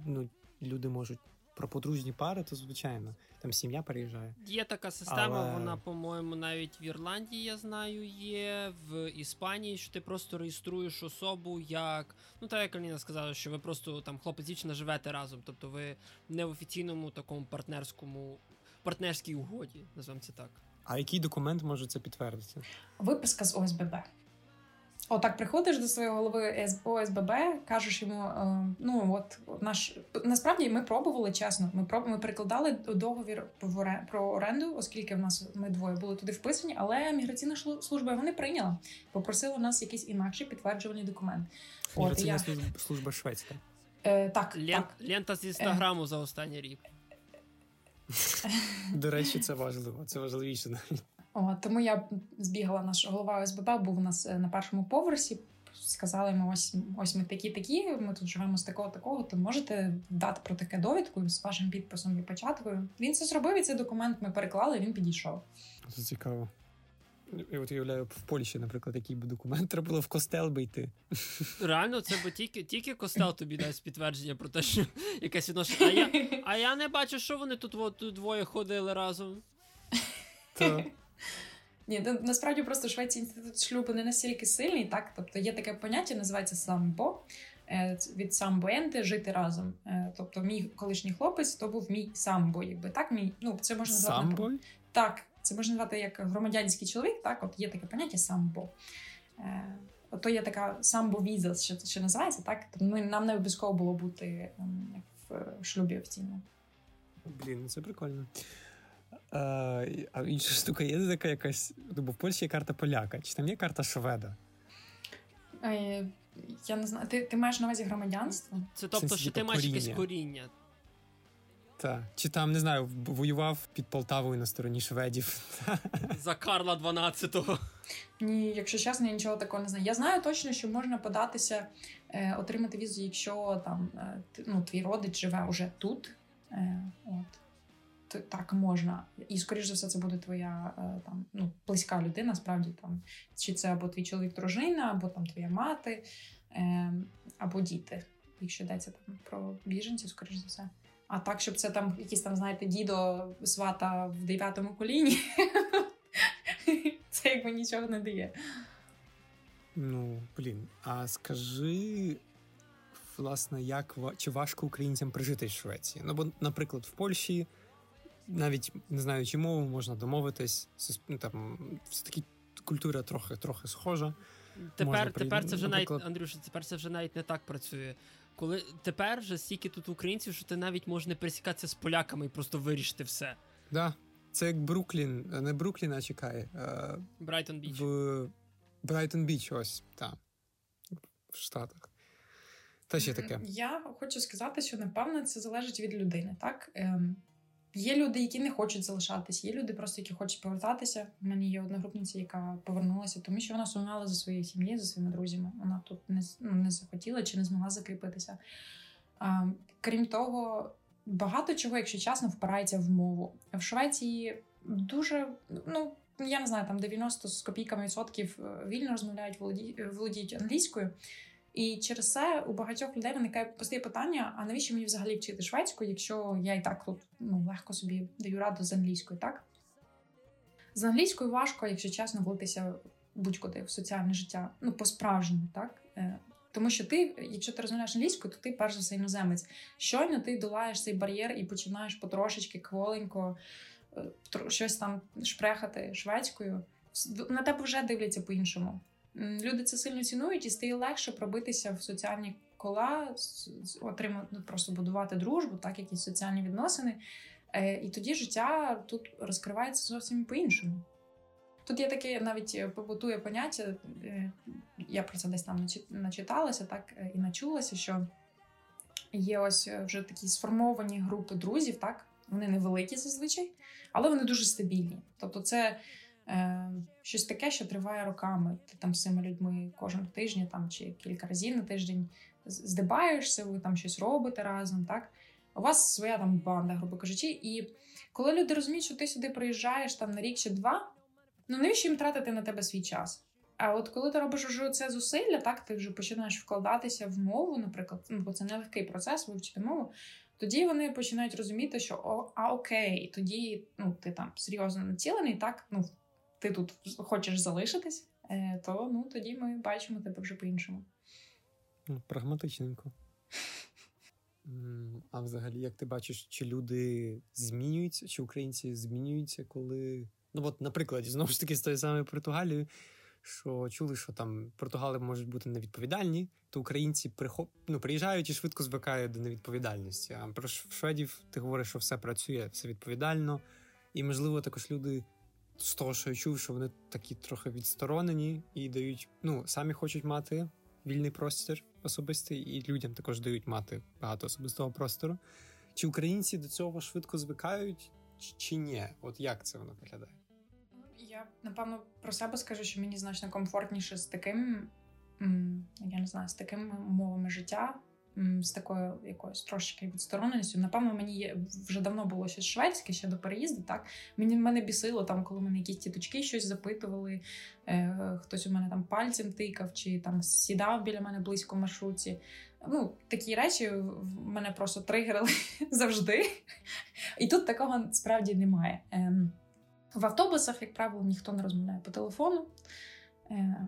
ну, люди можуть про подружні пари, то звичайно там сім'я переїжджає. Є така система, Але... вона, по-моєму, навіть в Ірландії я знаю, є в Іспанії, що ти просто реєструєш особу як. Ну, так як Аліна сказала, що ви просто там хлопець дівчина живете разом. Тобто ви не в офіційному такому партнерському партнерській угоді, називаємо це так. А який документ може це підтвердити? Виписка з ОСББ. Отак приходиш до своєї голови ОСББ, кажеш йому: е, ну от наш насправді ми пробували чесно. Ми проб, ми перекладали договір про оренду, оскільки в нас ми двоє були туди вписані, але міграційна служба вони прийняла, попросила нас якийсь інакший підтверджувальний документ. Міграційна от, служба, служба шведська. Е, Так, Лен, так. лента з інстаграму е. за останній рік. До речі, це важливо. Це важливіше навіть. О, тому я збігала наш голова ОСББ, був у нас е, на першому поверсі. Сказали ми, ось ось ми такі-такі. Ми тут живемо з такого такого. То можете дати про таке довідку з вашим підписом і початкою. Він це зробив і цей документ ми переклали. Він підійшов. Це цікаво. Я от уявляю, в Польщі, наприклад, який би документ треба було в костел би йти. Реально, це бо тільки тільки костел тобі дасть підтвердження про те, що [laughs] якесь відношення. А я а я не бачу, що вони тут от, двоє ходили разом. То. [laughs] Ні, насправді просто Швеції інститут шлюбу не настільки сильний, так тобто є таке поняття, називається самбо. Е, від самбоенти жити разом. Е, тобто, мій колишній хлопець то був мій самбо, якби так. Мій ну це можна назвати Самбо? так. Це можна назвати як громадянський чоловік. Так, от є таке поняття самбо. Е, Ото є така самбо-віза, що що називається, так? Тобто ми нам не обов'язково було бути ем, в шлюбі офіційно. Блін, це прикольно. А а інша штука є така якась. Бо в Польщі є карта поляка, чи там є карта шведа? Е, я не знаю. Ти ти маєш на увазі громадянство? Це тобто, що ти маєш якесь коріння. Так. Чи там, не знаю, воював під Полтавою на стороні шведів. [laughs] За Карла 12-го. Ні, якщо чесно, я нічого такого не знаю. Я знаю точно, що можна податися, е, отримати візу, якщо там е, ну, твій родич живе уже тут. Е, от так можна. І, скоріш за все, це буде твоя е, там ну, близька людина, справді там, чи це або твій чоловік, дружина, або там твоя мати, е, або діти, якщо йдеться там про біженців, скоріш за все. А так, щоб це там якісь там, знаєте, дідо свата в дев'ятому коліні, [laughs] це якби нічого не дає. Ну, блін, а скажи, власне, як чи важко українцям прижити в Швеції? Ну, бо, наприклад, в Польщі навіть не знаю, чи мову можна домовитись. Ну, там все таки культура трохи трохи схожа. Тепер тепер це вже наприклад... навіть Андрюша, тепер це вже навіть не так працює. Коли тепер вже стільки тут українців, що ти навіть можеш не пересікатися з поляками і просто вирішити все. Да. Це як Бруклін, не Бруклін, а чекай. Брайтон Біч. В Брайтон Біч, ось, так. В Штатах. Та ще таке. Я хочу сказати, що напевно це залежить від людини, так? Є люди, які не хочуть залишатися, є люди, просто які хочуть повертатися. У мене є одногрупниця, яка повернулася, тому що вона сумувала за своєю сім'єю, за своїми друзями. Вона тут не ну, не захотіла чи не змогла закріпитися. А, Крім того, багато чого, якщо чесно, впирається в мову. В Швеції дуже ну. Я не знаю, там 90 з копійками відсотків е, вільно розмовляють, володіють англійською. І через це у багатьох людей виникає постає питання: а навіщо мені взагалі вчити шведську, якщо я і так тут ну, легко собі даю раду з англійською, так? З англійською важко, якщо чесно, влитися будь-куди в соціальне життя. Ну, по-справжньому, так? Е, тому що ти, якщо ти розмовляєш англійською, то ти перш за все іноземець. Щойно ти долаєш цей бар'єр і починаєш потрошечки кволенько е, щось там шпрехати шведською. На тебе вже дивляться по-іншому. Люди це сильно цінують і стає легше пробитися в соціальні кола, отримати ну, просто будувати дружбу, так якісь соціальні відносини. Е, і тоді життя тут розкривається зовсім по-іншому. Тут є таке навіть е, побутує поняття, е, я про це десь там начиталася, так і начулася, що є ось вже такі сформовані групи друзів, так вони невеликі зазвичай, але вони дуже стабільні. Тобто, це е, щось таке, що триває роками. Ти там з цими людьми кожен тиждень там чи кілька разів на тиждень здибаєшся, ви там щось робите разом. так? У вас своя там банда, грубо кажучи. І коли люди розуміють, що ти сюди приїжджаєш там на рік чи два, ну навіщо їм тратити на тебе свій час? А от коли ти робиш вже це зусилля, так ти вже починаєш вкладатися в мову, наприклад, ну бо це нелегкий процес вивчити мову. Тоді вони починають розуміти, що о, а окей, тоді ну ти там серйозно націлений, так ну ти тут хочеш залишитись, е, то ну тоді ми бачимо тебе вже по-іншому. Ну, прагматичненько. [laughs] А взагалі, як ти бачиш, чи люди змінюються, чи українці змінюються, коли. Ну, от, наприклад, знову ж таки, з тою самою Португалією, що чули, що там португали можуть бути невідповідальні, то українці прихоп... ну, приїжджають і швидко звикають до невідповідальності. А про шведів ти говориш, що все працює, все відповідально. І, можливо, також люди з того, що я чув, що вони такі трохи відсторонені і дають, ну, самі хочуть мати вільний простір особистий, і людям також дають мати багато особистого простору. Чи українці до цього швидко звикають, чи ні? От як це воно виглядає? Я напевно про себе скажу, що мені значно комфортніше з таким, я не знаю, з такими умовами життя, з такою якоюсь трошки відстороненістю. Напевно, мені вже давно було щось шведське ще до переїзду. Так мені мене бісило там, коли мене якісь тіточки щось запитували. Е, Хтось у мене там пальцем тикав, чи там сідав біля мене близько в маршрутці. Ну, такі речі в мене просто тригерили [laughs] завжди. І тут такого справді немає. Е, в автобусах, як правило, ніхто не розмовляє по телефону. Е,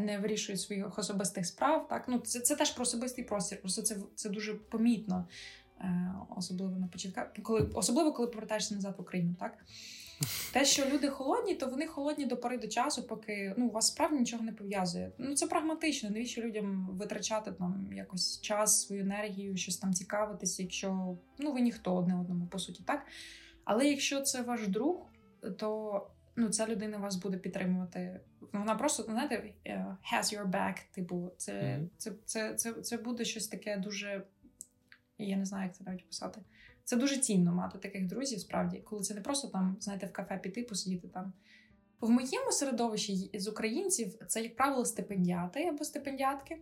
не вирішують своїх особистих справ. Так ну це це теж про особистий простір. Просто це це дуже помітно, е, особливо на початку, коли особливо коли повертаєшся назад в Україну. Так [laughs] те, що люди холодні, то вони холодні до пори до часу, поки ну у вас справді нічого не пов'язує. Ну це прагматично. Навіщо людям витрачати там якось час, свою енергію, щось там цікавитися, якщо ну ви ніхто одне одному по суті, так. Але якщо це ваш друг, то ну ця людина вас буде підтримувати. Вона просто знаєте, е, has your back, Типу, це, mm-hmm. це, це, це, це буде щось таке дуже. Я не знаю, як це навіть писати. Це дуже цінно мати таких друзів, справді, коли це не просто там, знаєте, в кафе піти, посидіти там. В моєму середовищі з українців це, як правило, стипендіати або стипендіатки,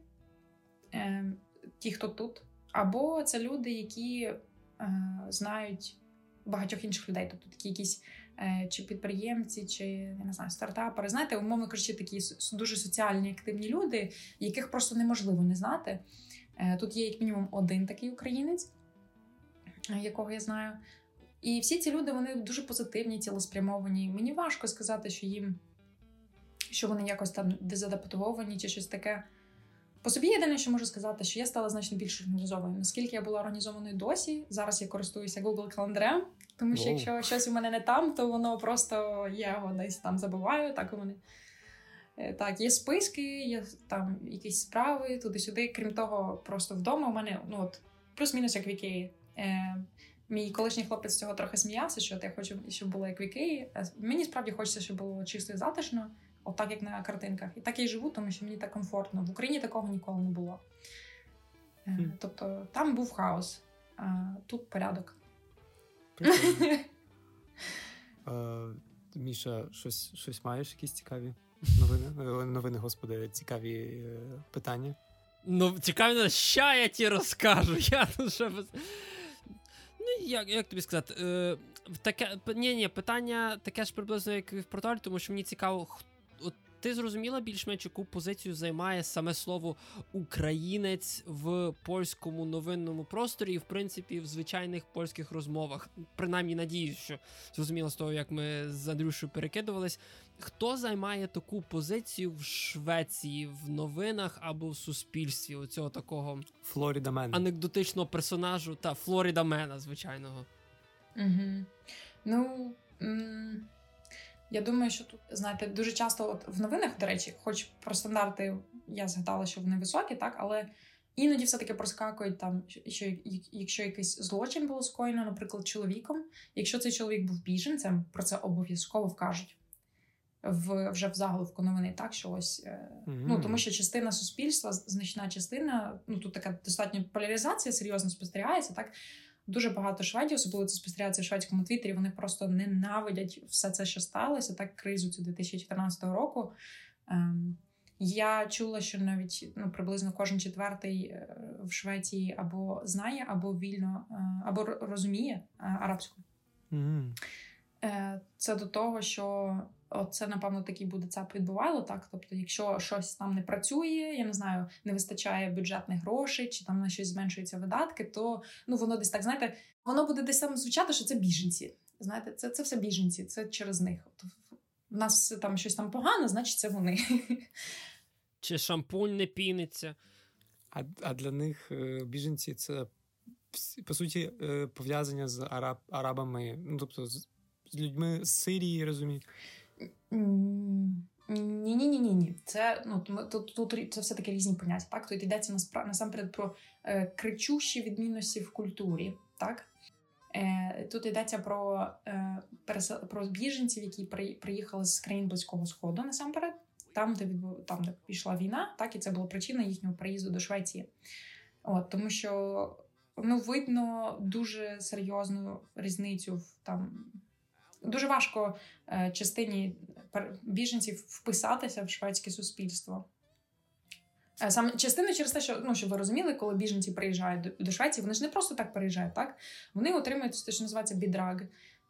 е, ті, хто тут, або це люди, які е, знають багатьох інших людей, тобто такі якісь чи підприємці, чи я не знаю, стартапери. Знаєте, умовно кажучи, такі дуже соціальні активні люди, яких просто неможливо не знати. Е, тут є як мінімум один такий українець, е, якого я знаю. І всі ці люди вони дуже позитивні, цілеспрямовані. Мені важко сказати, що їм що вони якось там дезадаптовані чи щось таке. По собі єдине, що можу сказати, що я стала значно більш організованою. Наскільки я була організованою досі, зараз я користуюся Google календарем, тому що якщо щось у мене не там, то воно просто я його десь там забуваю. Так у мене е, так, є списки, є там якісь справи туди-сюди. Крім того, просто вдома у мене ну от плюс-мінус як в Ікеї. Е, Мій колишній хлопець з цього трохи сміявся, що я хочу, щоб було як в Ікеї. Е, мені справді хочеться, щоб було чисто і затишно, отак як на картинках. І так я й живу, тому що мені так комфортно. В Україні такого ніколи не було. Е, тобто там був хаос, а тут порядок. [laughs] Міша, щось щось маєш, якісь цікаві новини? Новини, господи, цікаві е, питання. Ну, цікаві, ща я ті розкажу. [laughs] Я ну, що без... Ну, як як тобі сказати? Е, таке, ні, ні, питання таке ж приблизно, як і в порталі, тому що мені цікаво, от ти зрозуміла більш-менш яку позицію займає саме слово українець в польському новинному просторі, і в принципі в звичайних польських розмовах. Принаймні надіюсь, що зрозуміло з того, як ми з Андрюшою перекидувались. Хто займає таку позицію в Швеції в новинах або в суспільстві? Оцього такого Флоріда Мена. анекдотичного персонажу та Флоріда Мена, звичайного. Угу. Ну. М- я думаю, що тут знаєте, дуже часто от в новинах, до речі, хоч про стандарти я згадала, що вони високі, так але іноді все-таки проскакують там, що якщо якийсь злочин було скоєно, наприклад, чоловіком, якщо цей чоловік був біженцем, про це обов'язково вкажуть. В вже в заголовку новини так, що ось mm-hmm. ну тому, що частина суспільства, значна частина, ну тут така достатньо поляризація серйозно спостерігається, так Дуже багато шведів, особливо це спостерігається в шведському твіттері, Вони просто ненавидять все це, що сталося, так кризу цю 2014 року. Ем, я чула, що навіть ну приблизно кожен четвертий е, в Швеції або знає, або вільно, е, або розуміє е, арабську. Mm. Це до того, що Оце, напевно, такий буде цап відбувало. Так, тобто, якщо щось там не працює, я не знаю, не вистачає бюджетних грошей, чи там на щось зменшуються видатки, то ну воно десь так знаєте, воно буде десь там звучати, що це біженці. Знаєте, це це все біженці, це через них. Тобто, в нас там щось там погано, значить це вони. [laughs] Чи шампунь не піниться? А а для них е, біженці це по суті е, пов'язання з араб, арабами, ну тобто з, з людьми з Сирії, розумію. Ні, ні, ні, ні, ні. Це ну тут тут це все таки різні поняття. Так, тут йдеться насправді насамперед про е, кричущі відмінності в культурі. Так Е, тут йдеться про е, про біженців, які при, приїхали з країн близького сходу насамперед, там, де там, де пішла війна, так і це була причина їхнього приїзду до Швеції. От тому, що ну видно дуже серйозну різницю в там. Дуже важко е, частині біженців вписатися в шведське суспільство. Е, саме частина через те, що ну щоб ви розуміли, коли біженці приїжджають до, до Швеції, вони ж не просто так приїжджають, так вони отримують те, що називається бідраг,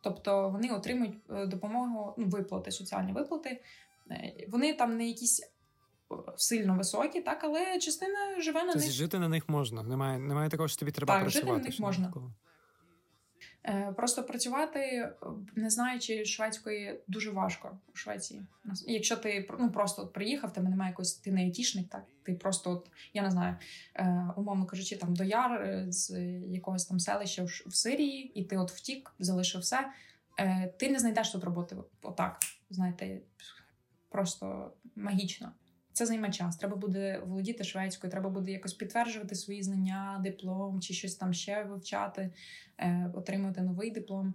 тобто вони отримують е, допомогу ну, виплати, соціальні виплати. Вони там не якісь сильно високі, так, але частина живе на тобто них. Жити на них можна. Немає немає такого, що тобі треба так, працювати. Жити на них можна. Такого. Е, просто працювати, е, не знаючи шведської, дуже важко у Швеції. Якщо ти ну просто от приїхав, тебе немає якось, ти не айтішник, так ти просто от я не знаю, е, умовно кажучи, там дояр з якогось там селища в Сирії, і ти от втік, залишив все. Ти не знайдеш тут роботи. Отак, знаєте, просто магічно. Це займе час. Треба буде володіти шведською, треба буде якось підтверджувати свої знання, диплом чи щось там ще вивчати, е, отримувати новий диплом.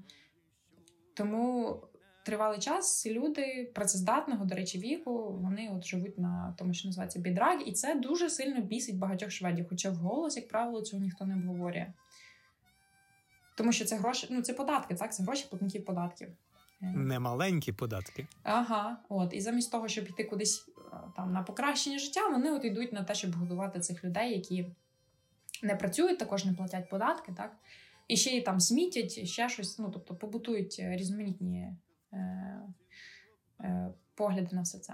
Тому тривалий час люди працездатного, до речі, віку, вони от живуть на тому, що називається бідраг, і це дуже сильно бісить багатьох шведів. Хоча вголос, як правило, цього ніхто не обговорює. Тому що це гроші, ну це податки, так? Це гроші платників податків. Е. Немаленькі податки. Ага, от. І замість того, щоб йти кудись е, там на покращення життя, вони от йдуть на те, щоб годувати цих людей, які не працюють, також не платять податки, так? І ще й там смітять, ще щось, ну тобто побутують різноманітні е, е, погляди на все це.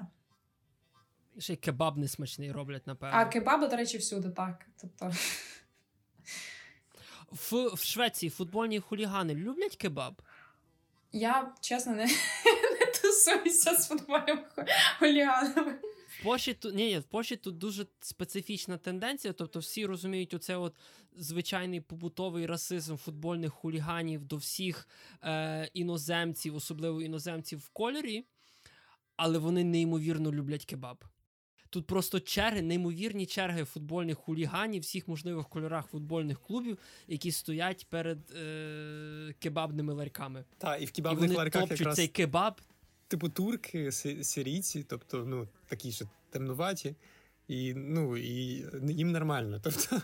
Ще й кебаб несмачний роблять, напевно. А кебаби, до речі, всюди так. Тобто... [laughs] В, в Швеції футбольні хулігани люблять кебаб? Я чесно [laughs] не, не тусуюся з футбольним хуліганами. В Польщі тут ні, в Польщі тут дуже специфічна тенденція. Тобто, всі розуміють, оце от звичайний побутовий расизм футбольних хуліганів до всіх е, іноземців, особливо іноземців в кольорі, але вони неймовірно люблять кебаб. Тут просто черги, неймовірні черги футбольних хуліганів, всіх можливих кольорах футбольних клубів, які стоять перед е- кебабними ларьками. Так, і в кебабних і вони ларьках якраз... цей кебаб. Типу турки, сирійці, тобто, ну, такі що темнуваті, і ну, і їм нормально. Тобто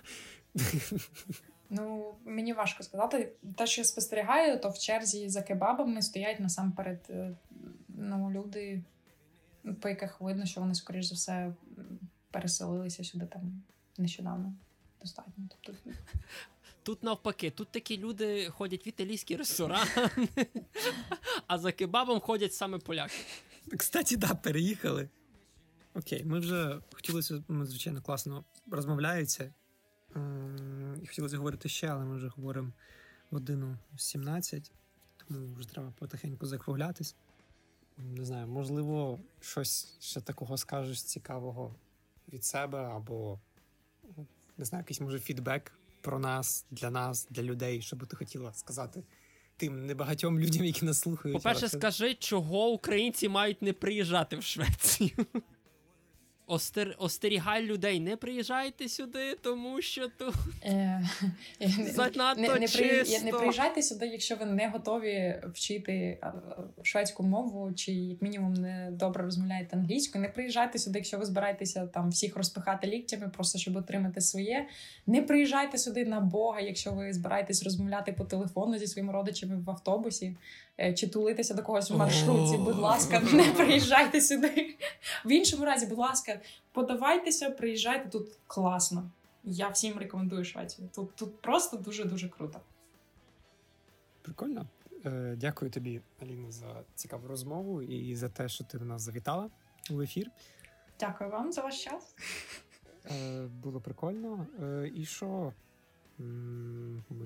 Ну, мені важко сказати. Те, що я спостерігаю, то в черзі за кебабами стоять насамперед е, ну, люди, по яких видно, що вони, скоріш за все, переселилися сюди там нещодавно. Достатньо. Тобто... Тут навпаки, тут такі люди ходять в італійські ресторани, [laughs] а за кебабом ходять саме поляки. Кстати, да, переїхали. Окей, ми вже хотілося, ми, звичайно, класно розмовляються. І хотілося говорити ще, але ми вже говоримо годину 17, тому вже треба потихеньку закруглятись. Не знаю, можливо, щось ще такого скажеш цікавого від себе, або не знаю, якийсь може фідбек про нас, для нас, для людей, що би ти хотіла сказати тим небагатьом людям, які нас слухають. По-перше, скажи, чого українці мають не приїжджати в Швецію. Остер... Остерігай людей, не приїжджайте сюди, тому що тут е, занадто не, не, чисто. не приїжджайте сюди, якщо ви не готові вчити шведську мову, чи як мінімум не добре розмовляєте англійською. Не приїжджайте сюди, якщо ви збираєтеся там всіх розпихати ліктями, просто щоб отримати своє. Не приїжджайте сюди на Бога, якщо ви збираєтесь розмовляти по телефону зі своїми родичами в автобусі. Е, чи тулитися до когось в маршрутці, будь ласка, [laughs] не приїжджайте сюди. В іншому разі, будь ласка, подавайтеся, приїжджайте тут класно. Я всім рекомендую Швецію. Тут тут просто дуже-дуже круто. Прикольно. Е, Дякую тобі, Аліна, за цікаву розмову і за те, що ти до нас завітала у ефір. Дякую вам за ваш час. Е, Було прикольно. І що?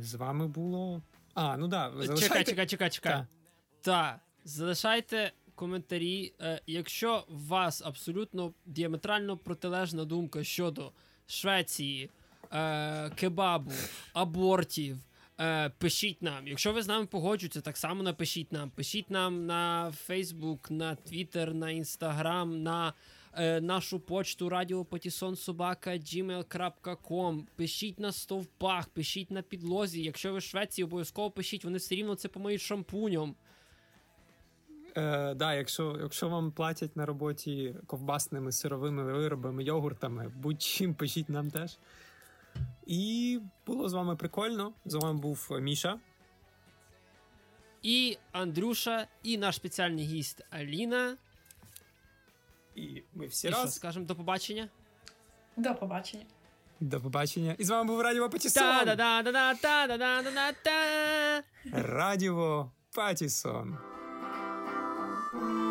З вами було. А, ну да, залишайте... Чекай, чекай, чекай, чекай. Так, залишайте коментарі. Е, якщо у вас абсолютно діаметрально протилежна думка щодо Швеції, е, кебабу, абортів. Е, пишіть нам. Якщо ви з нами погоджуєтеся, так само напишіть нам. Пишіть нам на Facebook, на Twitter, на Instagram, на е, нашу почту radiopatissonsobaka.gmail.com. Пишіть на стовпах, пишіть на підлозі. Якщо ви в Швеції, обов'язково пишіть, вони все рівно це помиють шампунем. Е, да, Якщо якщо вам платять на роботі ковбасними сировими виробами, йогуртами, будь-чим [laughs] пишіть нам теж. І було з вами прикольно. З вами був Міша. І Андрюша, і наш спеціальний гість Аліна. І ми всі і раз. що, скажемо до побачення. До побачення. До побачення. І з вами був Радіо Патісон. Та-да-да-да-да-да-да-да-да. Радіо Патісон. Bye.